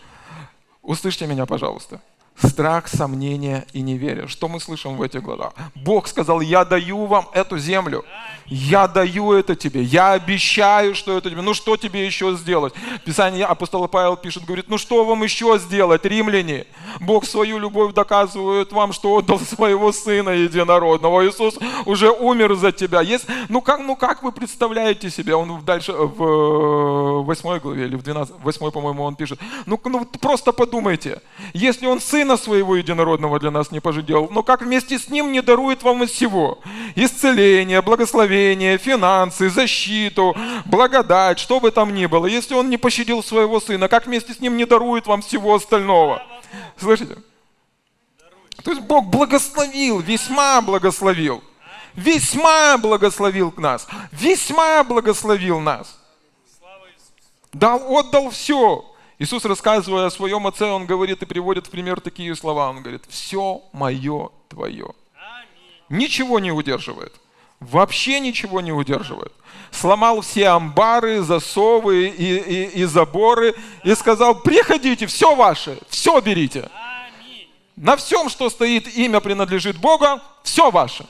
Speaker 1: Услышьте меня, пожалуйста страх, сомнение и неверие. Что мы слышим в этих глазах? Бог сказал, я даю вам эту землю. Я даю это тебе. Я обещаю, что это тебе. Ну что тебе еще сделать? Писание апостола Павел пишет, говорит, ну что вам еще сделать, римляне? Бог свою любовь доказывает вам, что отдал своего Сына Единородного. Иисус уже умер за тебя. Есть, ну, как, ну как вы представляете себе? Он дальше в 8 главе или в 12, 8, по-моему, он пишет. Ну, ну просто подумайте. Если он Сын Сына Своего Единородного для нас не пожалел, но как вместе с Ним не дарует вам из всего? Исцеление, благословение, финансы, защиту, благодать, что бы там ни было. Если Он не пощадил Своего Сына, как вместе с Ним не дарует вам всего остального? Слышите? То есть Бог благословил, весьма благословил. Весьма благословил нас. Весьма благословил нас. Дал, отдал все. Иисус, рассказывая о своем Отце, Он говорит и приводит в пример такие слова. Он говорит, все мое твое. Ничего не удерживает. Вообще ничего не удерживает. Сломал все амбары, засовы и, и, и заборы и сказал, приходите, все ваше, все берите. На всем, что стоит, имя принадлежит Богу, все ваше.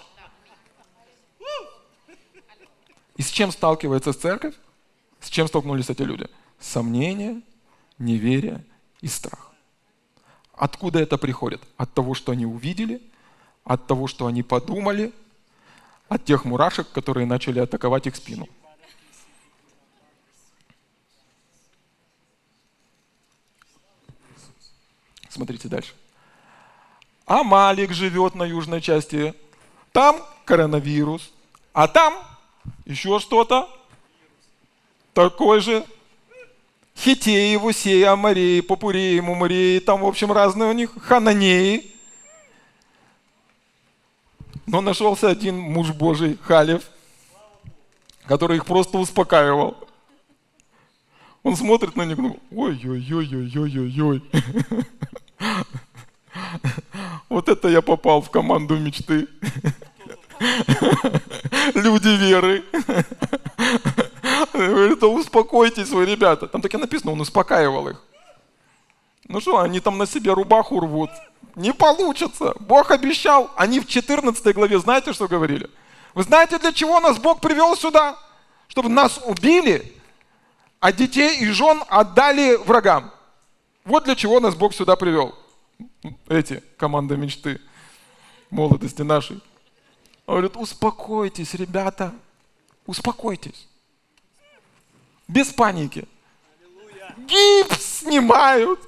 Speaker 1: И с чем сталкивается церковь? С чем столкнулись эти люди? Сомнения, неверие и страх. Откуда это приходит? От того, что они увидели, от того, что они подумали, от тех мурашек, которые начали атаковать их спину. Смотрите дальше. Амалик живет на южной части. Там коронавирус. А там еще что-то. Такой же Хитеи, Вусеи, Амареи, Попуреи, Мумареи, там, в общем, разные у них, Хананеи. Но нашелся один муж Божий, Халев, который их просто успокаивал. Он смотрит на них, ну, ой-ой-ой-ой-ой-ой-ой. Вот это я попал в команду мечты. Люди веры. Говорит, да успокойтесь вы, ребята. Там так и написано, он успокаивал их. Ну что, они там на себе рубаху рвут. Не получится. Бог обещал. Они в 14 главе, знаете, что говорили? Вы знаете, для чего нас Бог привел сюда? Чтобы нас убили, а детей и жен отдали врагам. Вот для чего нас Бог сюда привел. Эти команда мечты молодости нашей. Он говорит, успокойтесь, ребята, успокойтесь без паники. Гипс снимают,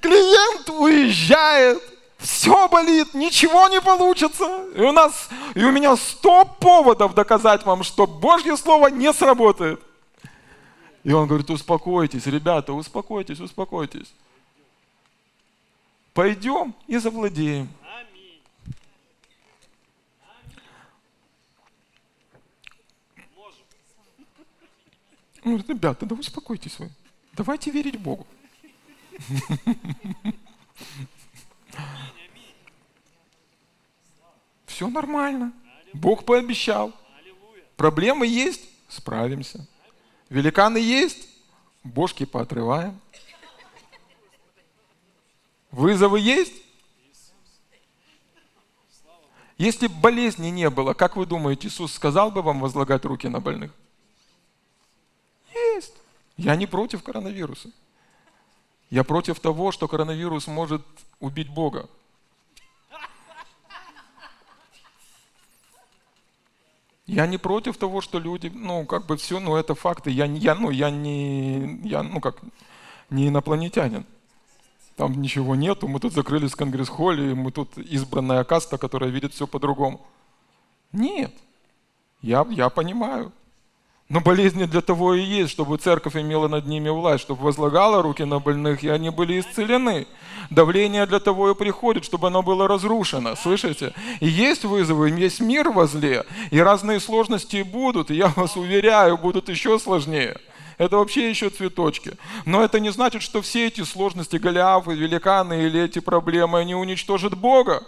Speaker 1: клиент уезжает, все болит, ничего не получится. И у нас, и у меня сто поводов доказать вам, что Божье Слово не сработает. И он говорит, успокойтесь, ребята, успокойтесь, успокойтесь. Пойдем и завладеем. Ну, ребята, да успокойтесь вы. Давайте верить Богу. Все нормально. Бог пообещал. Проблемы есть? Справимся. Великаны есть? Бошки поотрываем. Вызовы есть? Если болезни не было, как вы думаете, Иисус сказал бы вам возлагать руки на больных? Я не против коронавируса. Я против того, что коронавирус может убить Бога. Я не против того, что люди, ну, как бы все, ну, это факты. Я, я, ну, я не, я, ну, как, не инопланетянин. Там ничего нету, мы тут закрылись в конгресс-холле, мы тут избранная каста, которая видит все по-другому. Нет, я, я понимаю. Но болезни для того и есть, чтобы церковь имела над ними власть, чтобы возлагала руки на больных, и они были исцелены. Давление для того и приходит, чтобы оно было разрушено. Слышите? И есть вызовы, есть мир возле, и разные сложности будут, и я вас уверяю, будут еще сложнее. Это вообще еще цветочки. Но это не значит, что все эти сложности, Голиафы, великаны или эти проблемы, они уничтожат Бога.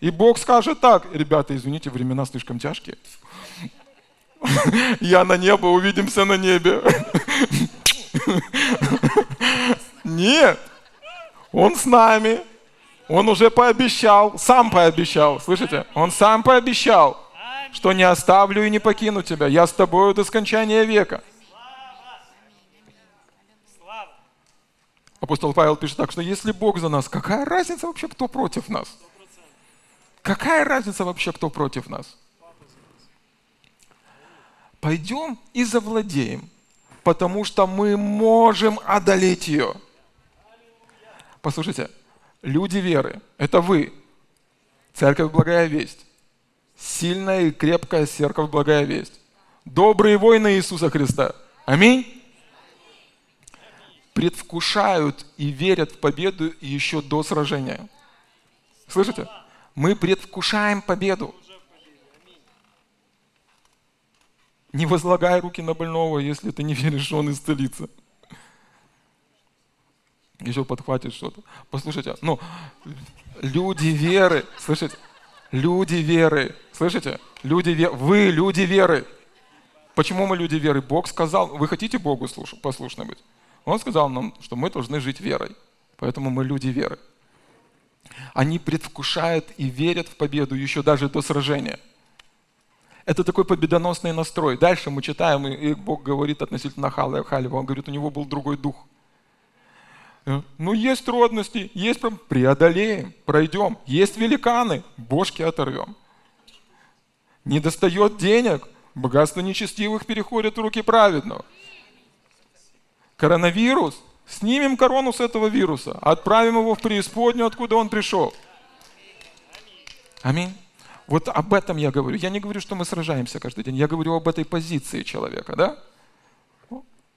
Speaker 1: И Бог скажет так, ребята, извините, времена слишком тяжкие. Я на небо, увидимся на небе. Нет, Он с нами. Он уже пообещал, сам пообещал, слышите? Он сам пообещал, что не оставлю и не покину тебя. Я с тобою до скончания века. Апостол Павел пишет так, что если Бог за нас, какая разница вообще, кто против нас? Какая разница вообще, кто против нас? Пойдем и завладеем, потому что мы можем одолеть ее. Послушайте, люди веры, это вы, церковь Благая Весть, сильная и крепкая церковь Благая Весть, добрые воины Иисуса Христа. Аминь. Предвкушают и верят в победу еще до сражения. Слышите? Мы предвкушаем победу. Не возлагай руки на больного, если ты не веришь, что он исцелится. Еще подхватит что-то. Послушайте, ну, люди веры, слышите? Люди веры, слышите? Люди веры, вы люди веры. Почему мы люди веры? Бог сказал, вы хотите Богу послушны быть? Он сказал нам, что мы должны жить верой. Поэтому мы люди веры. Они предвкушают и верят в победу еще даже до сражения. Это такой победоносный настрой. Дальше мы читаем, и Бог говорит относительно Халева. Он говорит, у него был другой дух. Ну, есть трудности, есть проблемы. Преодолеем, пройдем. Есть великаны, бошки оторвем. Не достает денег, богатство нечестивых переходит в руки праведного. Коронавирус, Снимем корону с этого вируса, отправим его в преисподнюю, откуда он пришел. Аминь. Вот об этом я говорю. Я не говорю, что мы сражаемся каждый день. Я говорю об этой позиции человека, да?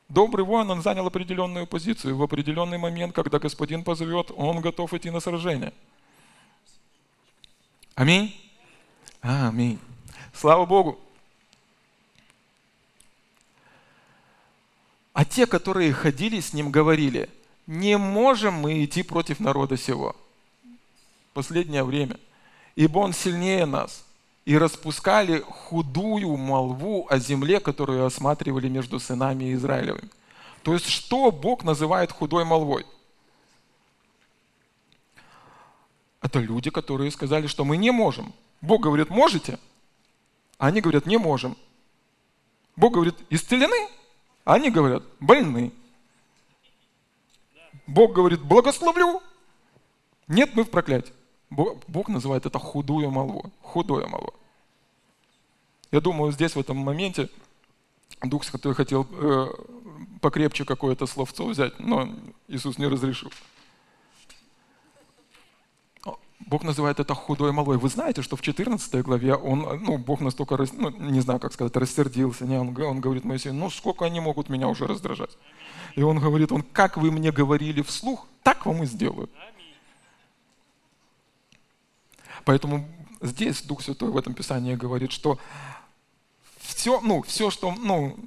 Speaker 1: Добрый воин, он занял определенную позицию. В определенный момент, когда господин позовет, он готов идти на сражение. Аминь. Аминь. Слава Богу. А те, которые ходили с ним, говорили, не можем мы идти против народа сего. Последнее время. Ибо он сильнее нас. И распускали худую молву о земле, которую осматривали между сынами Израилевыми. То есть, что Бог называет худой молвой? Это люди, которые сказали, что мы не можем. Бог говорит, можете? А они говорят, не можем. Бог говорит, исцелены? Они говорят, больны. Бог говорит, благословлю. Нет, мы в проклятии. Бог, называет это худую молву. Худое молву. Я думаю, здесь в этом моменте Дух Святой хотел э, покрепче какое-то словцо взять, но Иисус не разрешил. Бог называет это худой молвой. Вы знаете, что в 14 главе он, ну, Бог настолько, ну, не знаю, как сказать, рассердился. Не? Он, он говорит Моисею, ну, сколько они могут меня уже раздражать? И он говорит, он, как вы мне говорили вслух, так вам и сделаю. Поэтому здесь Дух Святой в этом Писании говорит, что все, ну, все, что, ну,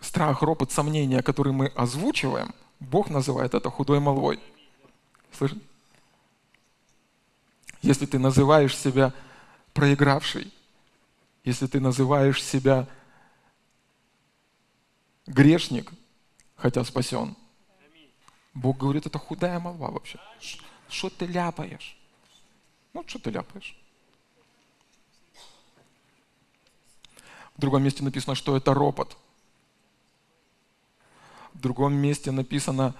Speaker 1: страх, ропот, сомнения, которые мы озвучиваем, Бог называет это худой молвой. Слышите? если ты называешь себя проигравший, если ты называешь себя грешник, хотя спасен, Бог говорит, это худая молва вообще. Что ты ляпаешь? Ну, что ты ляпаешь? В другом месте написано, что это ропот. В другом месте написано,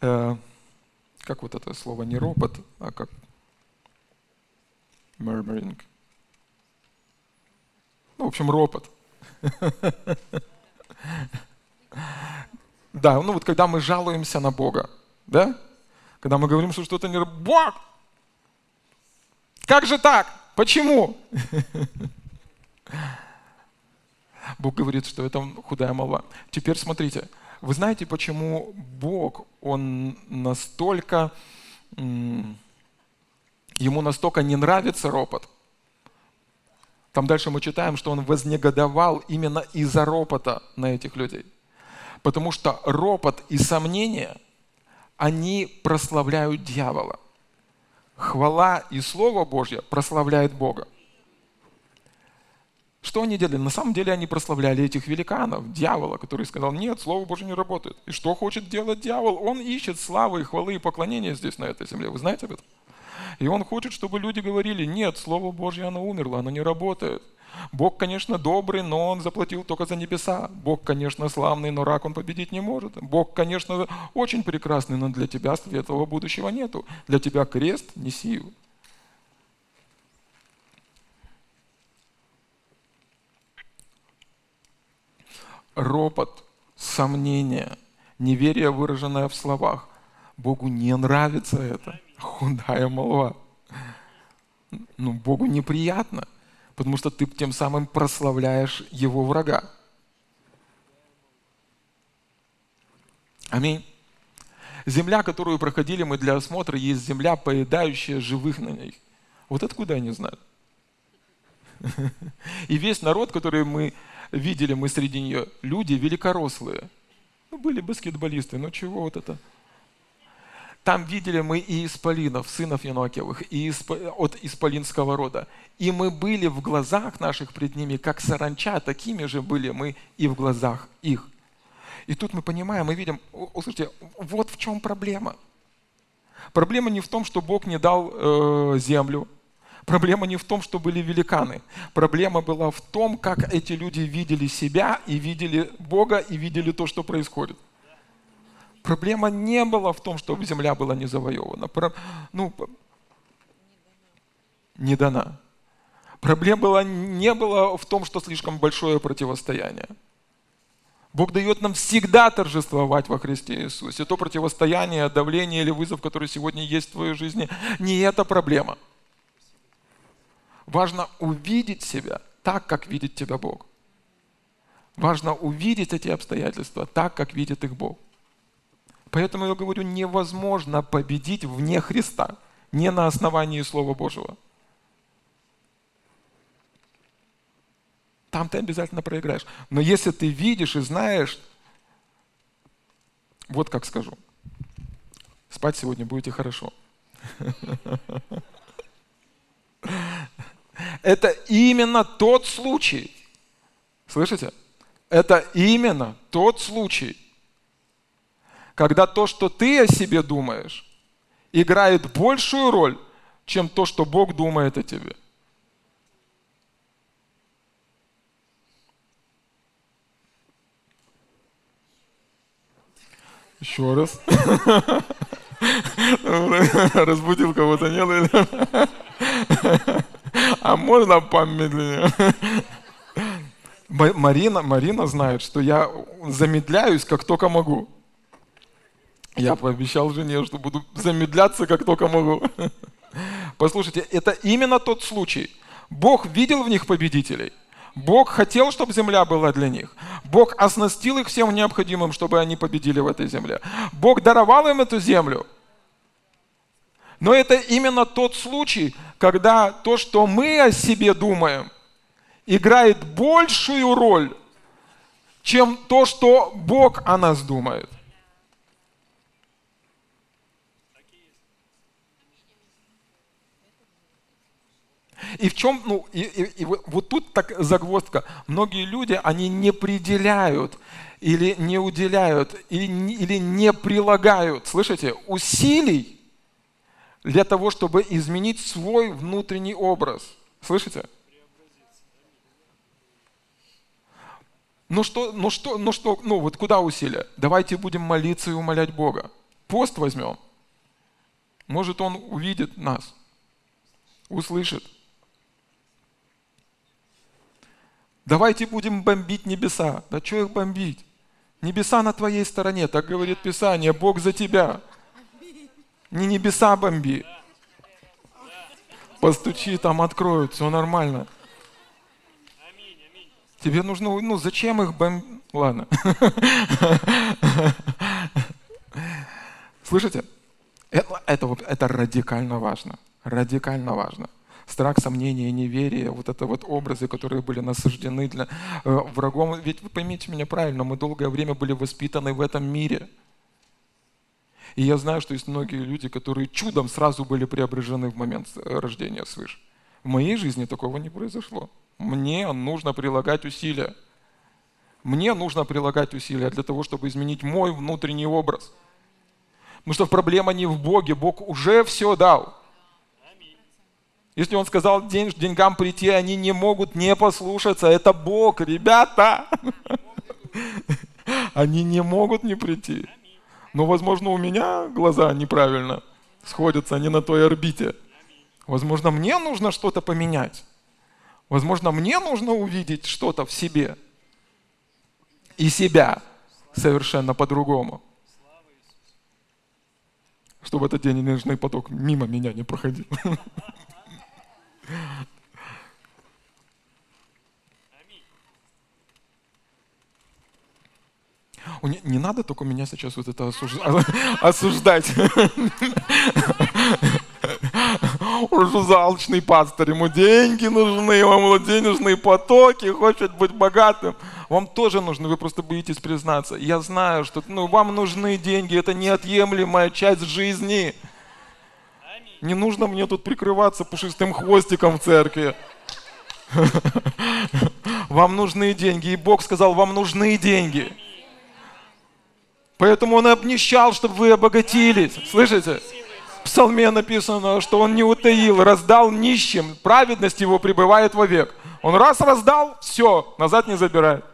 Speaker 1: э, как вот это слово, не ропот, а как murmuring. Ну, в общем, ропот. Да, ну вот когда мы жалуемся на Бога, да? Когда мы говорим, что что-то не... Бог! Как же так? Почему? Бог говорит, что это худая молва. Теперь смотрите, вы знаете, почему Бог, Он настолько ему настолько не нравится ропот. Там дальше мы читаем, что он вознегодовал именно из-за ропота на этих людей. Потому что ропот и сомнения, они прославляют дьявола. Хвала и Слово Божье прославляет Бога. Что они делали? На самом деле они прославляли этих великанов, дьявола, который сказал, нет, Слово Божье не работает. И что хочет делать дьявол? Он ищет славы, хвалы и поклонения здесь, на этой земле. Вы знаете об этом? И он хочет, чтобы люди говорили, нет, Слово Божье, оно умерло, оно не работает. Бог, конечно, добрый, но он заплатил только за небеса. Бог, конечно, славный, но рак он победить не может. Бог, конечно, очень прекрасный, но для тебя светлого будущего нету. Для тебя крест неси его. Ропот, сомнение, неверие, выраженное в словах. Богу не нравится это. Худая молва. Ну, Богу неприятно потому что ты тем самым прославляешь его врага. Аминь. Земля, которую проходили мы для осмотра, есть земля, поедающая живых на ней. Вот откуда они знают? И весь народ, который мы видели, мы среди нее, люди великорослые. Ну, были баскетболисты, но чего вот это? Там видели мы и исполинов, сынов Януакевых, и исп... от исполинского рода. И мы были в глазах наших пред ними, как саранча, такими же были мы и в глазах их. И тут мы понимаем, мы видим, услышите, вот в чем проблема. Проблема не в том, что Бог не дал э, землю. Проблема не в том, что были великаны. Проблема была в том, как эти люди видели себя и видели Бога и видели то, что происходит. Проблема не была в том, чтобы земля была не завоевана. Про, ну, не дана. Проблема была, не была в том, что слишком большое противостояние. Бог дает нам всегда торжествовать во Христе Иисусе. То противостояние, давление или вызов, который сегодня есть в твоей жизни, не это проблема. Важно увидеть себя так, как видит тебя Бог. Важно увидеть эти обстоятельства так, как видит их Бог. Поэтому я говорю, невозможно победить вне Христа, не на основании Слова Божьего. Там ты обязательно проиграешь. Но если ты видишь и знаешь, вот как скажу, спать сегодня будете хорошо. Это именно тот случай. Слышите? Это именно тот случай, когда то, что ты о себе думаешь, играет большую роль, чем то, что Бог думает о тебе. Еще раз. Разбудил кого-то, нет? А можно помедленнее? Марина, Марина знает, что я замедляюсь, как только могу. Я пообещал жене, что буду замедляться, как только могу. Послушайте, это именно тот случай. Бог видел в них победителей. Бог хотел, чтобы земля была для них. Бог оснастил их всем необходимым, чтобы они победили в этой земле. Бог даровал им эту землю. Но это именно тот случай, когда то, что мы о себе думаем, играет большую роль, чем то, что Бог о нас думает. И в чем, ну, и, и, и вот, тут так загвоздка. Многие люди, они не определяют или не уделяют, или, или не прилагают, слышите, усилий для того, чтобы изменить свой внутренний образ. Слышите? Ну что, ну что, ну что, ну вот куда усилия? Давайте будем молиться и умолять Бога. Пост возьмем. Может, Он увидит нас, услышит. Давайте будем бомбить небеса. Да что их бомбить? Небеса на твоей стороне, так говорит Писание, Бог за тебя. Не небеса бомби. Постучи, там откроют, все нормально. Тебе нужно, ну зачем их бомбить? Ладно. Слышите? Это, это, это радикально важно. Радикально важно. Страх, сомнение, неверие, вот это вот образы, которые были насаждены для э, врагом. Ведь вы поймите меня правильно, мы долгое время были воспитаны в этом мире. И я знаю, что есть многие люди, которые чудом сразу были преображены в момент э, рождения свыше. В моей жизни такого не произошло. Мне нужно прилагать усилия. Мне нужно прилагать усилия для того, чтобы изменить мой внутренний образ. Потому что проблема не в Боге, Бог уже все дал. Если он сказал день, деньгам прийти, они не могут не послушаться. Это Бог, ребята. Они не могут не прийти. Но, возможно, у меня глаза неправильно сходятся, они на той орбите. Возможно, мне нужно что-то поменять. Возможно, мне нужно увидеть что-то в себе. И себя совершенно по-другому. Чтобы этот денежный поток мимо меня не проходил. Не, не надо только меня сейчас вот это осуж... осуждать. Он залочный пастор, ему деньги нужны, ему денежные потоки, хочет быть богатым. Вам тоже нужны, вы просто боитесь признаться. Я знаю, что ну, вам нужны деньги, это неотъемлемая часть жизни. Не нужно мне тут прикрываться пушистым хвостиком в церкви. Вам нужны деньги. И Бог сказал, вам нужны деньги. Поэтому Он обнищал, чтобы вы обогатились. Слышите? В псалме написано, что Он не утаил, раздал нищим. Праведность Его пребывает вовек. Он раз раздал, все, назад не забирает.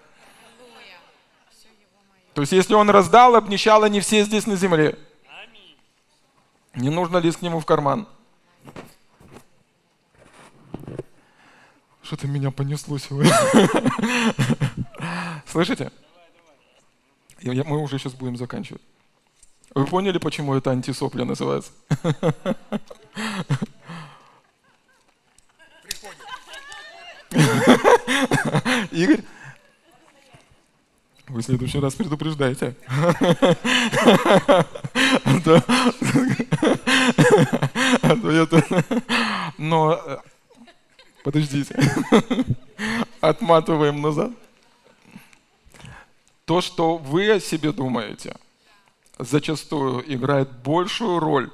Speaker 1: То есть, если Он раздал, обнищал, они все здесь на земле. Не нужно лезть к Нему в карман. Что-то меня понесло сегодня. Слышите? Мы уже сейчас будем заканчивать. Вы поняли, почему это антисопля называется? Игорь, вы в следующий раз предупреждаете. Но э, подождите. Отматываем назад. То, что вы о себе думаете, зачастую играет большую роль,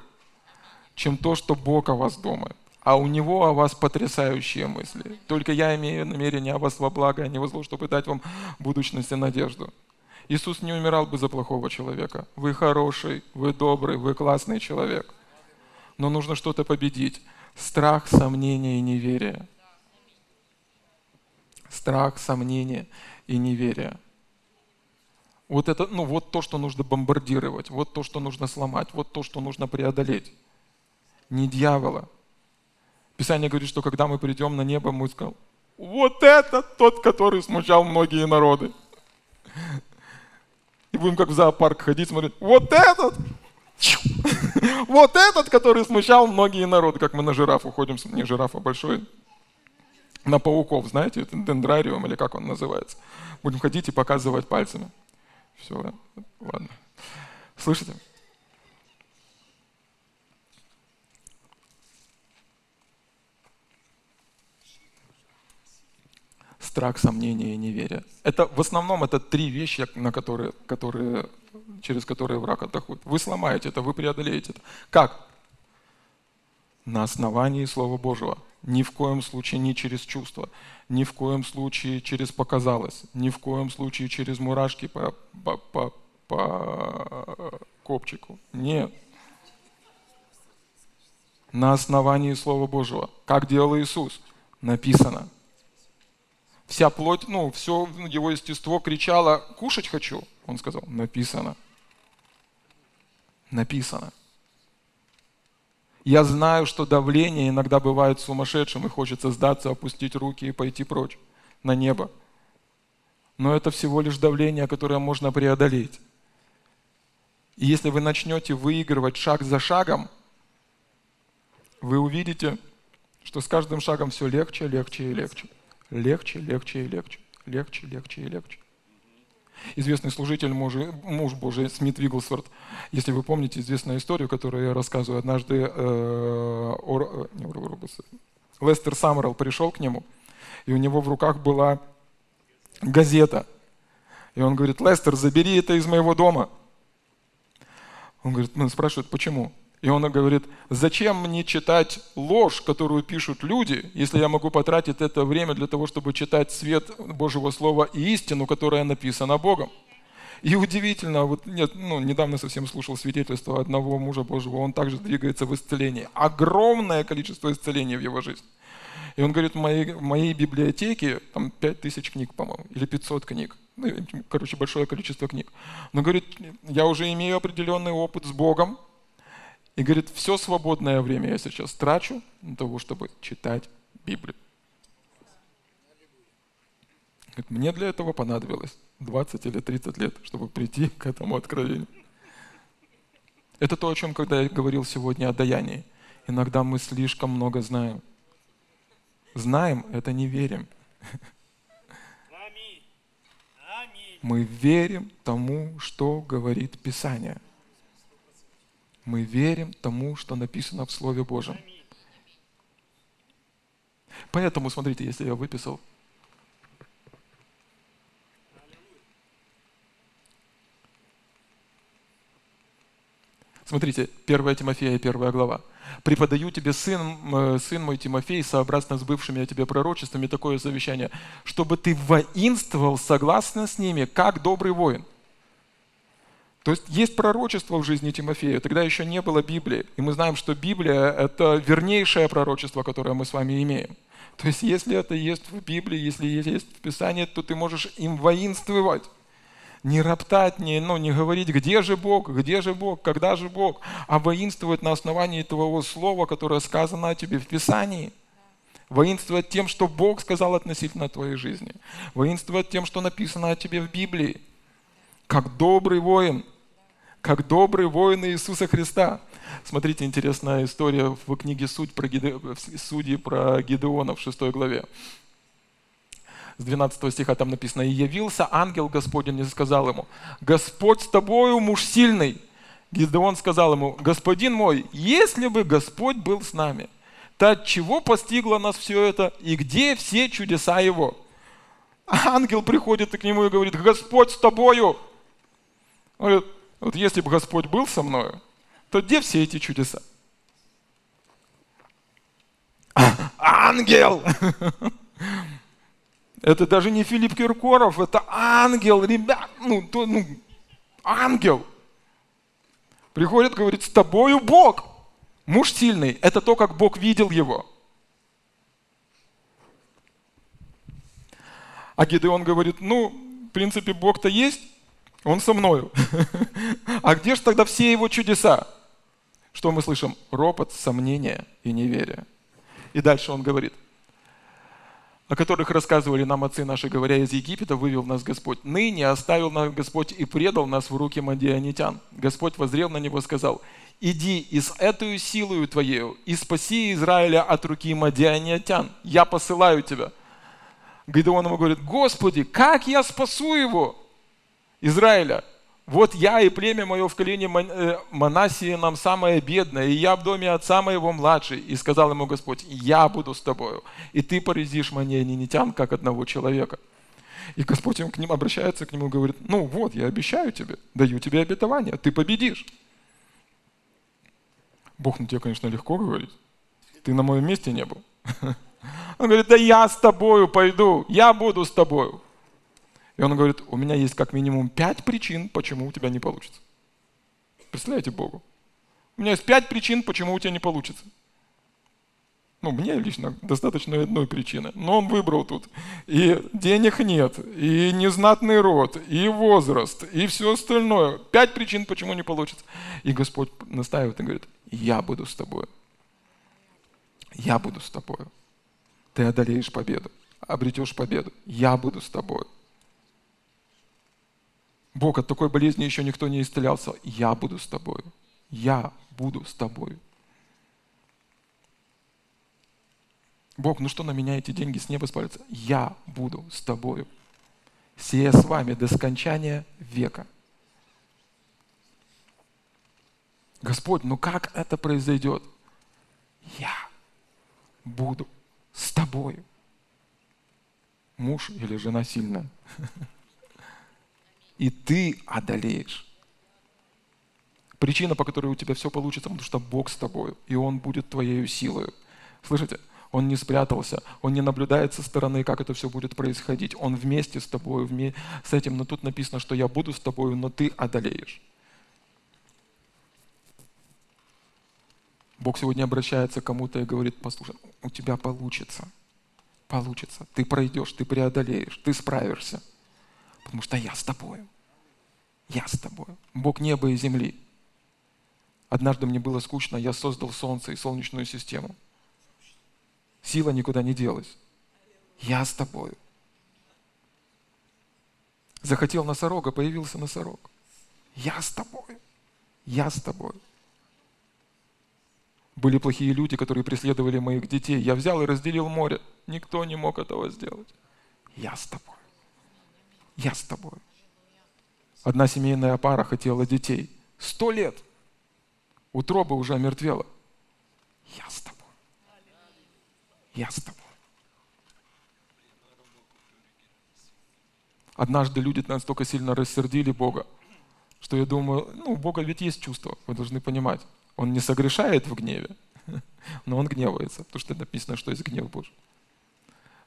Speaker 1: чем то, что Бог о вас думает. А у Него о вас потрясающие мысли. Только я имею намерение о вас во благо, а не во зло, чтобы дать вам будущность и надежду. Иисус не умирал бы за плохого человека. Вы хороший, вы добрый, вы классный человек. Но нужно что-то победить. Страх, сомнение и неверие. Страх, сомнение и неверие. Вот это, ну вот то, что нужно бомбардировать, вот то, что нужно сломать, вот то, что нужно преодолеть. Не дьявола. Писание говорит, что когда мы придем на небо, мы скажем, вот это тот, который смущал многие народы. И будем как в зоопарк ходить, смотреть, вот этот, вот этот, который смущал многие народы, как мы на жирафу ходим, не жирафа большой, на пауков, знаете, дендрариум или как он называется. Будем ходить и показывать пальцами. Все, ладно. Слышите? страх, сомнение и неверие. Это в основном это три вещи, на которые, которые, через которые враг атакует. Вы сломаете это, вы преодолеете это. Как? На основании Слова Божьего. Ни в коем случае не через чувства, ни в коем случае через показалось, ни в коем случае через мурашки по, по, по, по копчику. Нет. На основании Слова Божьего. Как делал Иисус? Написано. Вся плоть, ну, все его естество кричало, кушать хочу. Он сказал, написано. Написано. Я знаю, что давление иногда бывает сумасшедшим, и хочется сдаться, опустить руки и пойти прочь на небо. Но это всего лишь давление, которое можно преодолеть. И если вы начнете выигрывать шаг за шагом, вы увидите, что с каждым шагом все легче, легче и легче. Легче, легче и легче. Легче, легче и легче известный служитель, муж, муж Божий, Смит Вигглсворт. Если вы помните известную историю, которую я рассказываю однажды, э, Ор, э, не Оробус, Лестер Саммерл пришел к нему, и у него в руках была газета. И он говорит, Лестер, забери это из моего дома. Он говорит, он спрашивает, почему? И он говорит, зачем мне читать ложь, которую пишут люди, если я могу потратить это время для того, чтобы читать свет Божьего Слова и истину, которая написана Богом. И удивительно, вот нет, ну, недавно совсем слушал свидетельство одного мужа Божьего, он также двигается в исцелении. Огромное количество исцелений в его жизни. И он говорит, в моей, в моей библиотеке там 5000 книг, по-моему, или 500 книг. Ну, короче, большое количество книг. Но, говорит, я уже имею определенный опыт с Богом. И, говорит, все свободное время я сейчас трачу для того, чтобы читать Библию. Говорит, мне для этого понадобилось 20 или 30 лет, чтобы прийти к этому откровению. Это то, о чем, когда я говорил сегодня о даянии. Иногда мы слишком много знаем. Знаем, это не верим. Мы верим тому, что говорит Писание. Мы верим тому, что написано в Слове Божьем. Поэтому, смотрите, если я выписал Смотрите, 1 Тимофея, 1 глава. «Преподаю тебе, сын, э, сын мой Тимофей, сообразно с бывшими о тебе пророчествами, такое завещание, чтобы ты воинствовал согласно с ними, как добрый воин». То есть есть пророчество в жизни Тимофея, тогда еще не было Библии. И мы знаем, что Библия – это вернейшее пророчество, которое мы с вами имеем. То есть если это есть в Библии, если есть в Писании, то ты можешь им воинствовать не роптать, не, ну, не говорить, где же Бог, где же Бог, когда же Бог, а воинствовать на основании твоего слова, которое сказано о тебе в Писании. Воинствовать тем, что Бог сказал относительно твоей жизни. Воинствовать тем, что написано о тебе в Библии. Как добрый воин, как добрый воин Иисуса Христа. Смотрите, интересная история в книге «Суть» про Гиде... «Судьи» про Гидеона в 6 главе с 12 стиха там написано, «И явился ангел Господень и сказал ему, Господь с тобою, муж сильный». Гидеон сказал ему, «Господин мой, если бы Господь был с нами, то от чего постигло нас все это, и где все чудеса Его?» Ангел приходит к нему и говорит, «Господь с тобою». Он говорит, вот если бы Господь был со мною, то где все эти чудеса? Ангел! Это даже не Филипп Киркоров, это ангел, ребят, ну, то, ну, ангел. Приходит, говорит, с тобою Бог. Муж сильный, это то, как Бог видел его. А Гидеон говорит, ну, в принципе, Бог-то есть, он со мною. А где же тогда все его чудеса? Что мы слышим? Ропот, сомнение и неверие. И дальше он говорит – о которых рассказывали нам отцы наши, говоря, из Египета вывел нас Господь. Ныне оставил нас Господь и предал нас в руки мадианитян. Господь возрел на него и сказал, иди и с этой силою твоею и спаси Израиля от руки мадианитян. Я посылаю тебя. Гидеон ему говорит, Господи, как я спасу его, Израиля? Вот я и племя мое в колене э, Манасии нам самое бедное, и я в доме отца моего младший. И сказал ему Господь, я буду с тобою, и ты поразишь мне нинитян, как одного человека. И Господь к ним обращается к нему говорит, ну вот, я обещаю тебе, даю тебе обетование, ты победишь. Бог, ну тебе, конечно, легко говорить. Ты на моем месте не был. Он говорит, да я с тобою пойду, я буду с тобою. И он говорит, у меня есть как минимум пять причин, почему у тебя не получится. Представляете Богу? У меня есть пять причин, почему у тебя не получится. Ну, мне лично достаточно одной причины. Но он выбрал тут. И денег нет, и незнатный род, и возраст, и все остальное. Пять причин, почему не получится. И Господь настаивает и говорит, я буду с тобой. Я буду с тобой. Ты одолеешь победу, обретешь победу. Я буду с тобой. Бог, от такой болезни еще никто не исцелялся. Я буду с тобой. Я буду с тобой. Бог, ну что на меня эти деньги с неба спалятся? Я буду с тобою. Сия с вами до скончания века. Господь, ну как это произойдет? Я буду с тобой. Муж или жена сильная. И ты одолеешь. Причина, по которой у тебя все получится, потому что Бог с тобой, и Он будет твоей силой. Слышите? Он не спрятался, он не наблюдает со стороны, как это все будет происходить. Он вместе с тобой, вме... с этим. Но тут написано, что я буду с тобой, но ты одолеешь. Бог сегодня обращается к кому-то и говорит, послушай, у тебя получится, получится, ты пройдешь, ты преодолеешь, ты справишься, потому что я с тобой, я с тобой. Бог неба и земли. Однажды мне было скучно, я создал Солнце и Солнечную систему. Сила никуда не делась. Я с тобой. Захотел носорога, появился носорог. Я с тобой. Я с тобой. Были плохие люди, которые преследовали моих детей. Я взял и разделил море. Никто не мог этого сделать. Я с тобой. Я с тобой. Одна семейная пара хотела детей. Сто лет. Утроба уже омертвела. Я с тобой. Я с тобой. Однажды люди настолько сильно рассердили Бога, что я думаю, ну, у Бога ведь есть чувство, вы должны понимать. Он не согрешает в гневе, но он гневается, потому что написано, что есть гнев Божий.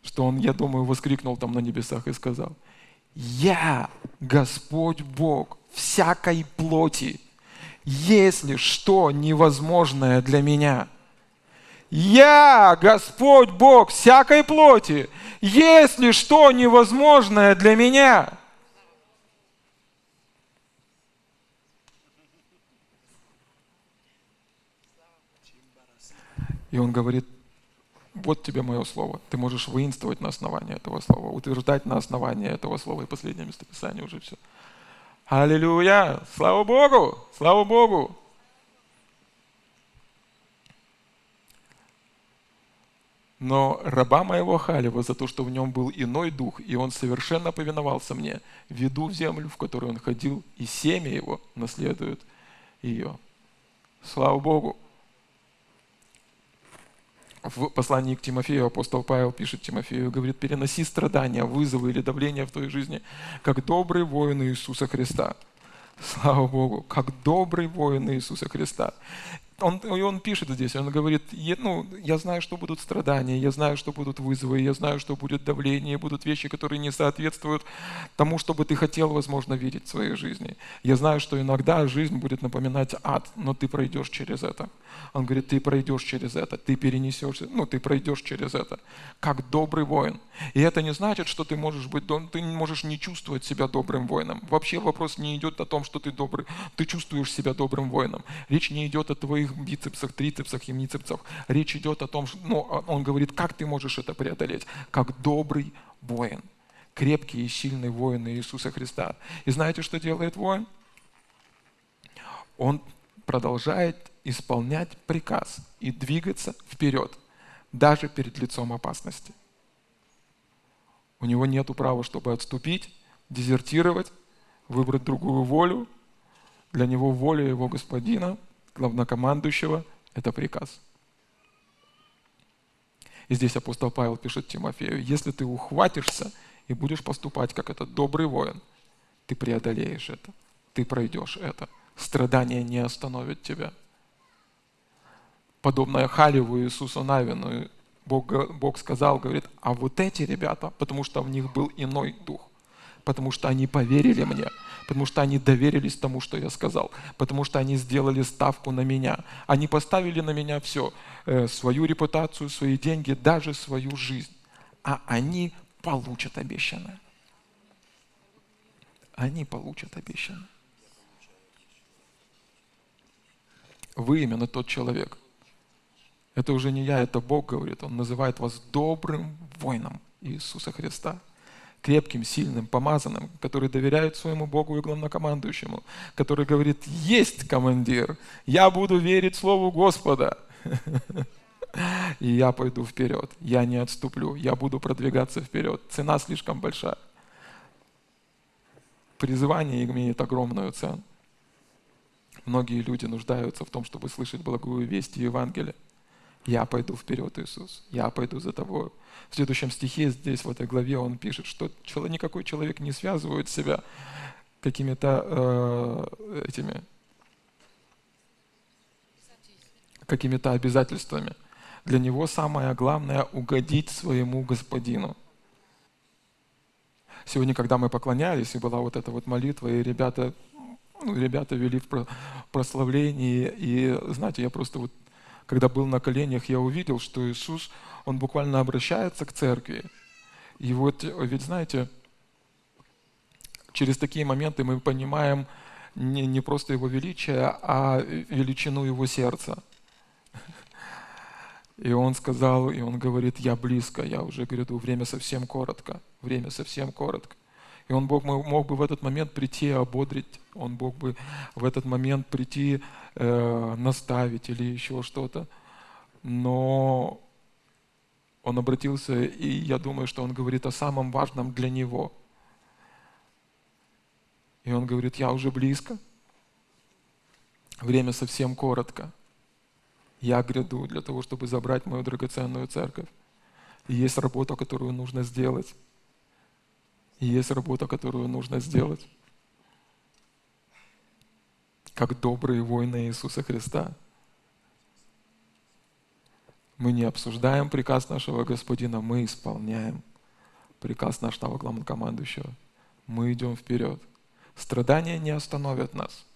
Speaker 1: Что он, я думаю, воскрикнул там на небесах и сказал, «Я, Господь Бог, всякой плоти, если что невозможное для меня, я, Господь Бог, всякой плоти, если что невозможное для меня, И он говорит, вот тебе мое слово. Ты можешь воинствовать на основании этого слова, утверждать на основании этого слова. И последнее местописание уже все. Аллилуйя! Слава Богу! Слава Богу! Но раба моего Халева за то, что в нем был иной дух, и он совершенно повиновался мне, веду в землю, в которую он ходил, и семя его наследует ее. Слава Богу! В послании к Тимофею апостол Павел пишет Тимофею, говорит, переноси страдания, вызовы или давления в твоей жизни, как добрый воин Иисуса Христа. Слава Богу, как добрый воин Иисуса Христа он, и он пишет здесь, он говорит, ну, я знаю, что будут страдания, я знаю, что будут вызовы, я знаю, что будет давление, будут вещи, которые не соответствуют тому, что бы ты хотел, возможно, видеть в своей жизни. Я знаю, что иногда жизнь будет напоминать ад, но ты пройдешь через это. Он говорит, ты пройдешь через это, ты перенесешься, ну, ты пройдешь через это, как добрый воин. И это не значит, что ты можешь быть, ты можешь не чувствовать себя добрым воином. Вообще вопрос не идет о том, что ты добрый, ты чувствуешь себя добрым воином. Речь не идет о твоих твоих бицепсах, трицепсах, емницепсах. Речь идет о том, что, ну, он говорит, как ты можешь это преодолеть? Как добрый воин, крепкий и сильный воин Иисуса Христа. И знаете, что делает воин? Он продолжает исполнять приказ и двигаться вперед, даже перед лицом опасности. У него нет права, чтобы отступить, дезертировать, выбрать другую волю. Для него воля его господина главнокомандующего – это приказ. И здесь апостол Павел пишет Тимофею, если ты ухватишься и будешь поступать как этот добрый воин, ты преодолеешь это, ты пройдешь это. Страдания не остановят тебя. Подобное Халеву Иисусу Навину, Бог, Бог сказал, говорит, а вот эти ребята, потому что в них был иной дух, потому что они поверили мне, потому что они доверились тому, что я сказал, потому что они сделали ставку на меня. Они поставили на меня все, э, свою репутацию, свои деньги, даже свою жизнь. А они получат обещанное. Они получат обещанное. Вы именно тот человек. Это уже не я, это Бог говорит. Он называет вас добрым воином Иисуса Христа крепким, сильным, помазанным, который доверяет своему Богу и главнокомандующему, который говорит, есть командир, я буду верить Слову Господа. И я пойду вперед, я не отступлю, я буду продвигаться вперед. Цена слишком большая. Призывание имеет огромную цену. Многие люди нуждаются в том, чтобы слышать благую весть и Евангелие. Я пойду вперед, Иисус. Я пойду за тобой. В следующем стихе здесь, в этой главе, он пишет, что никакой человек не связывает себя какими-то э, этими какими-то обязательствами. Для него самое главное – угодить своему господину. Сегодня, когда мы поклонялись, и была вот эта вот молитва, и ребята, ну, ребята вели в прославлении, и, знаете, я просто вот, когда был на коленях, я увидел, что Иисус, Он буквально обращается к церкви. И вот, ведь знаете, через такие моменты мы понимаем не, не просто Его величие, а величину Его сердца – и он сказал, и он говорит, я близко, я уже гряду, время совсем коротко, время совсем коротко. И он Бог мог бы в этот момент прийти и ободрить, он мог бы в этот момент прийти э, наставить или еще что-то. Но он обратился, и я думаю, что он говорит о самом важном для него. И он говорит, я уже близко, время совсем коротко я гряду для того, чтобы забрать мою драгоценную церковь. И есть работа, которую нужно сделать. И есть работа, которую нужно сделать. Как добрые воины Иисуса Христа. Мы не обсуждаем приказ нашего Господина, мы исполняем приказ нашего главнокомандующего. Мы идем вперед. Страдания не остановят нас –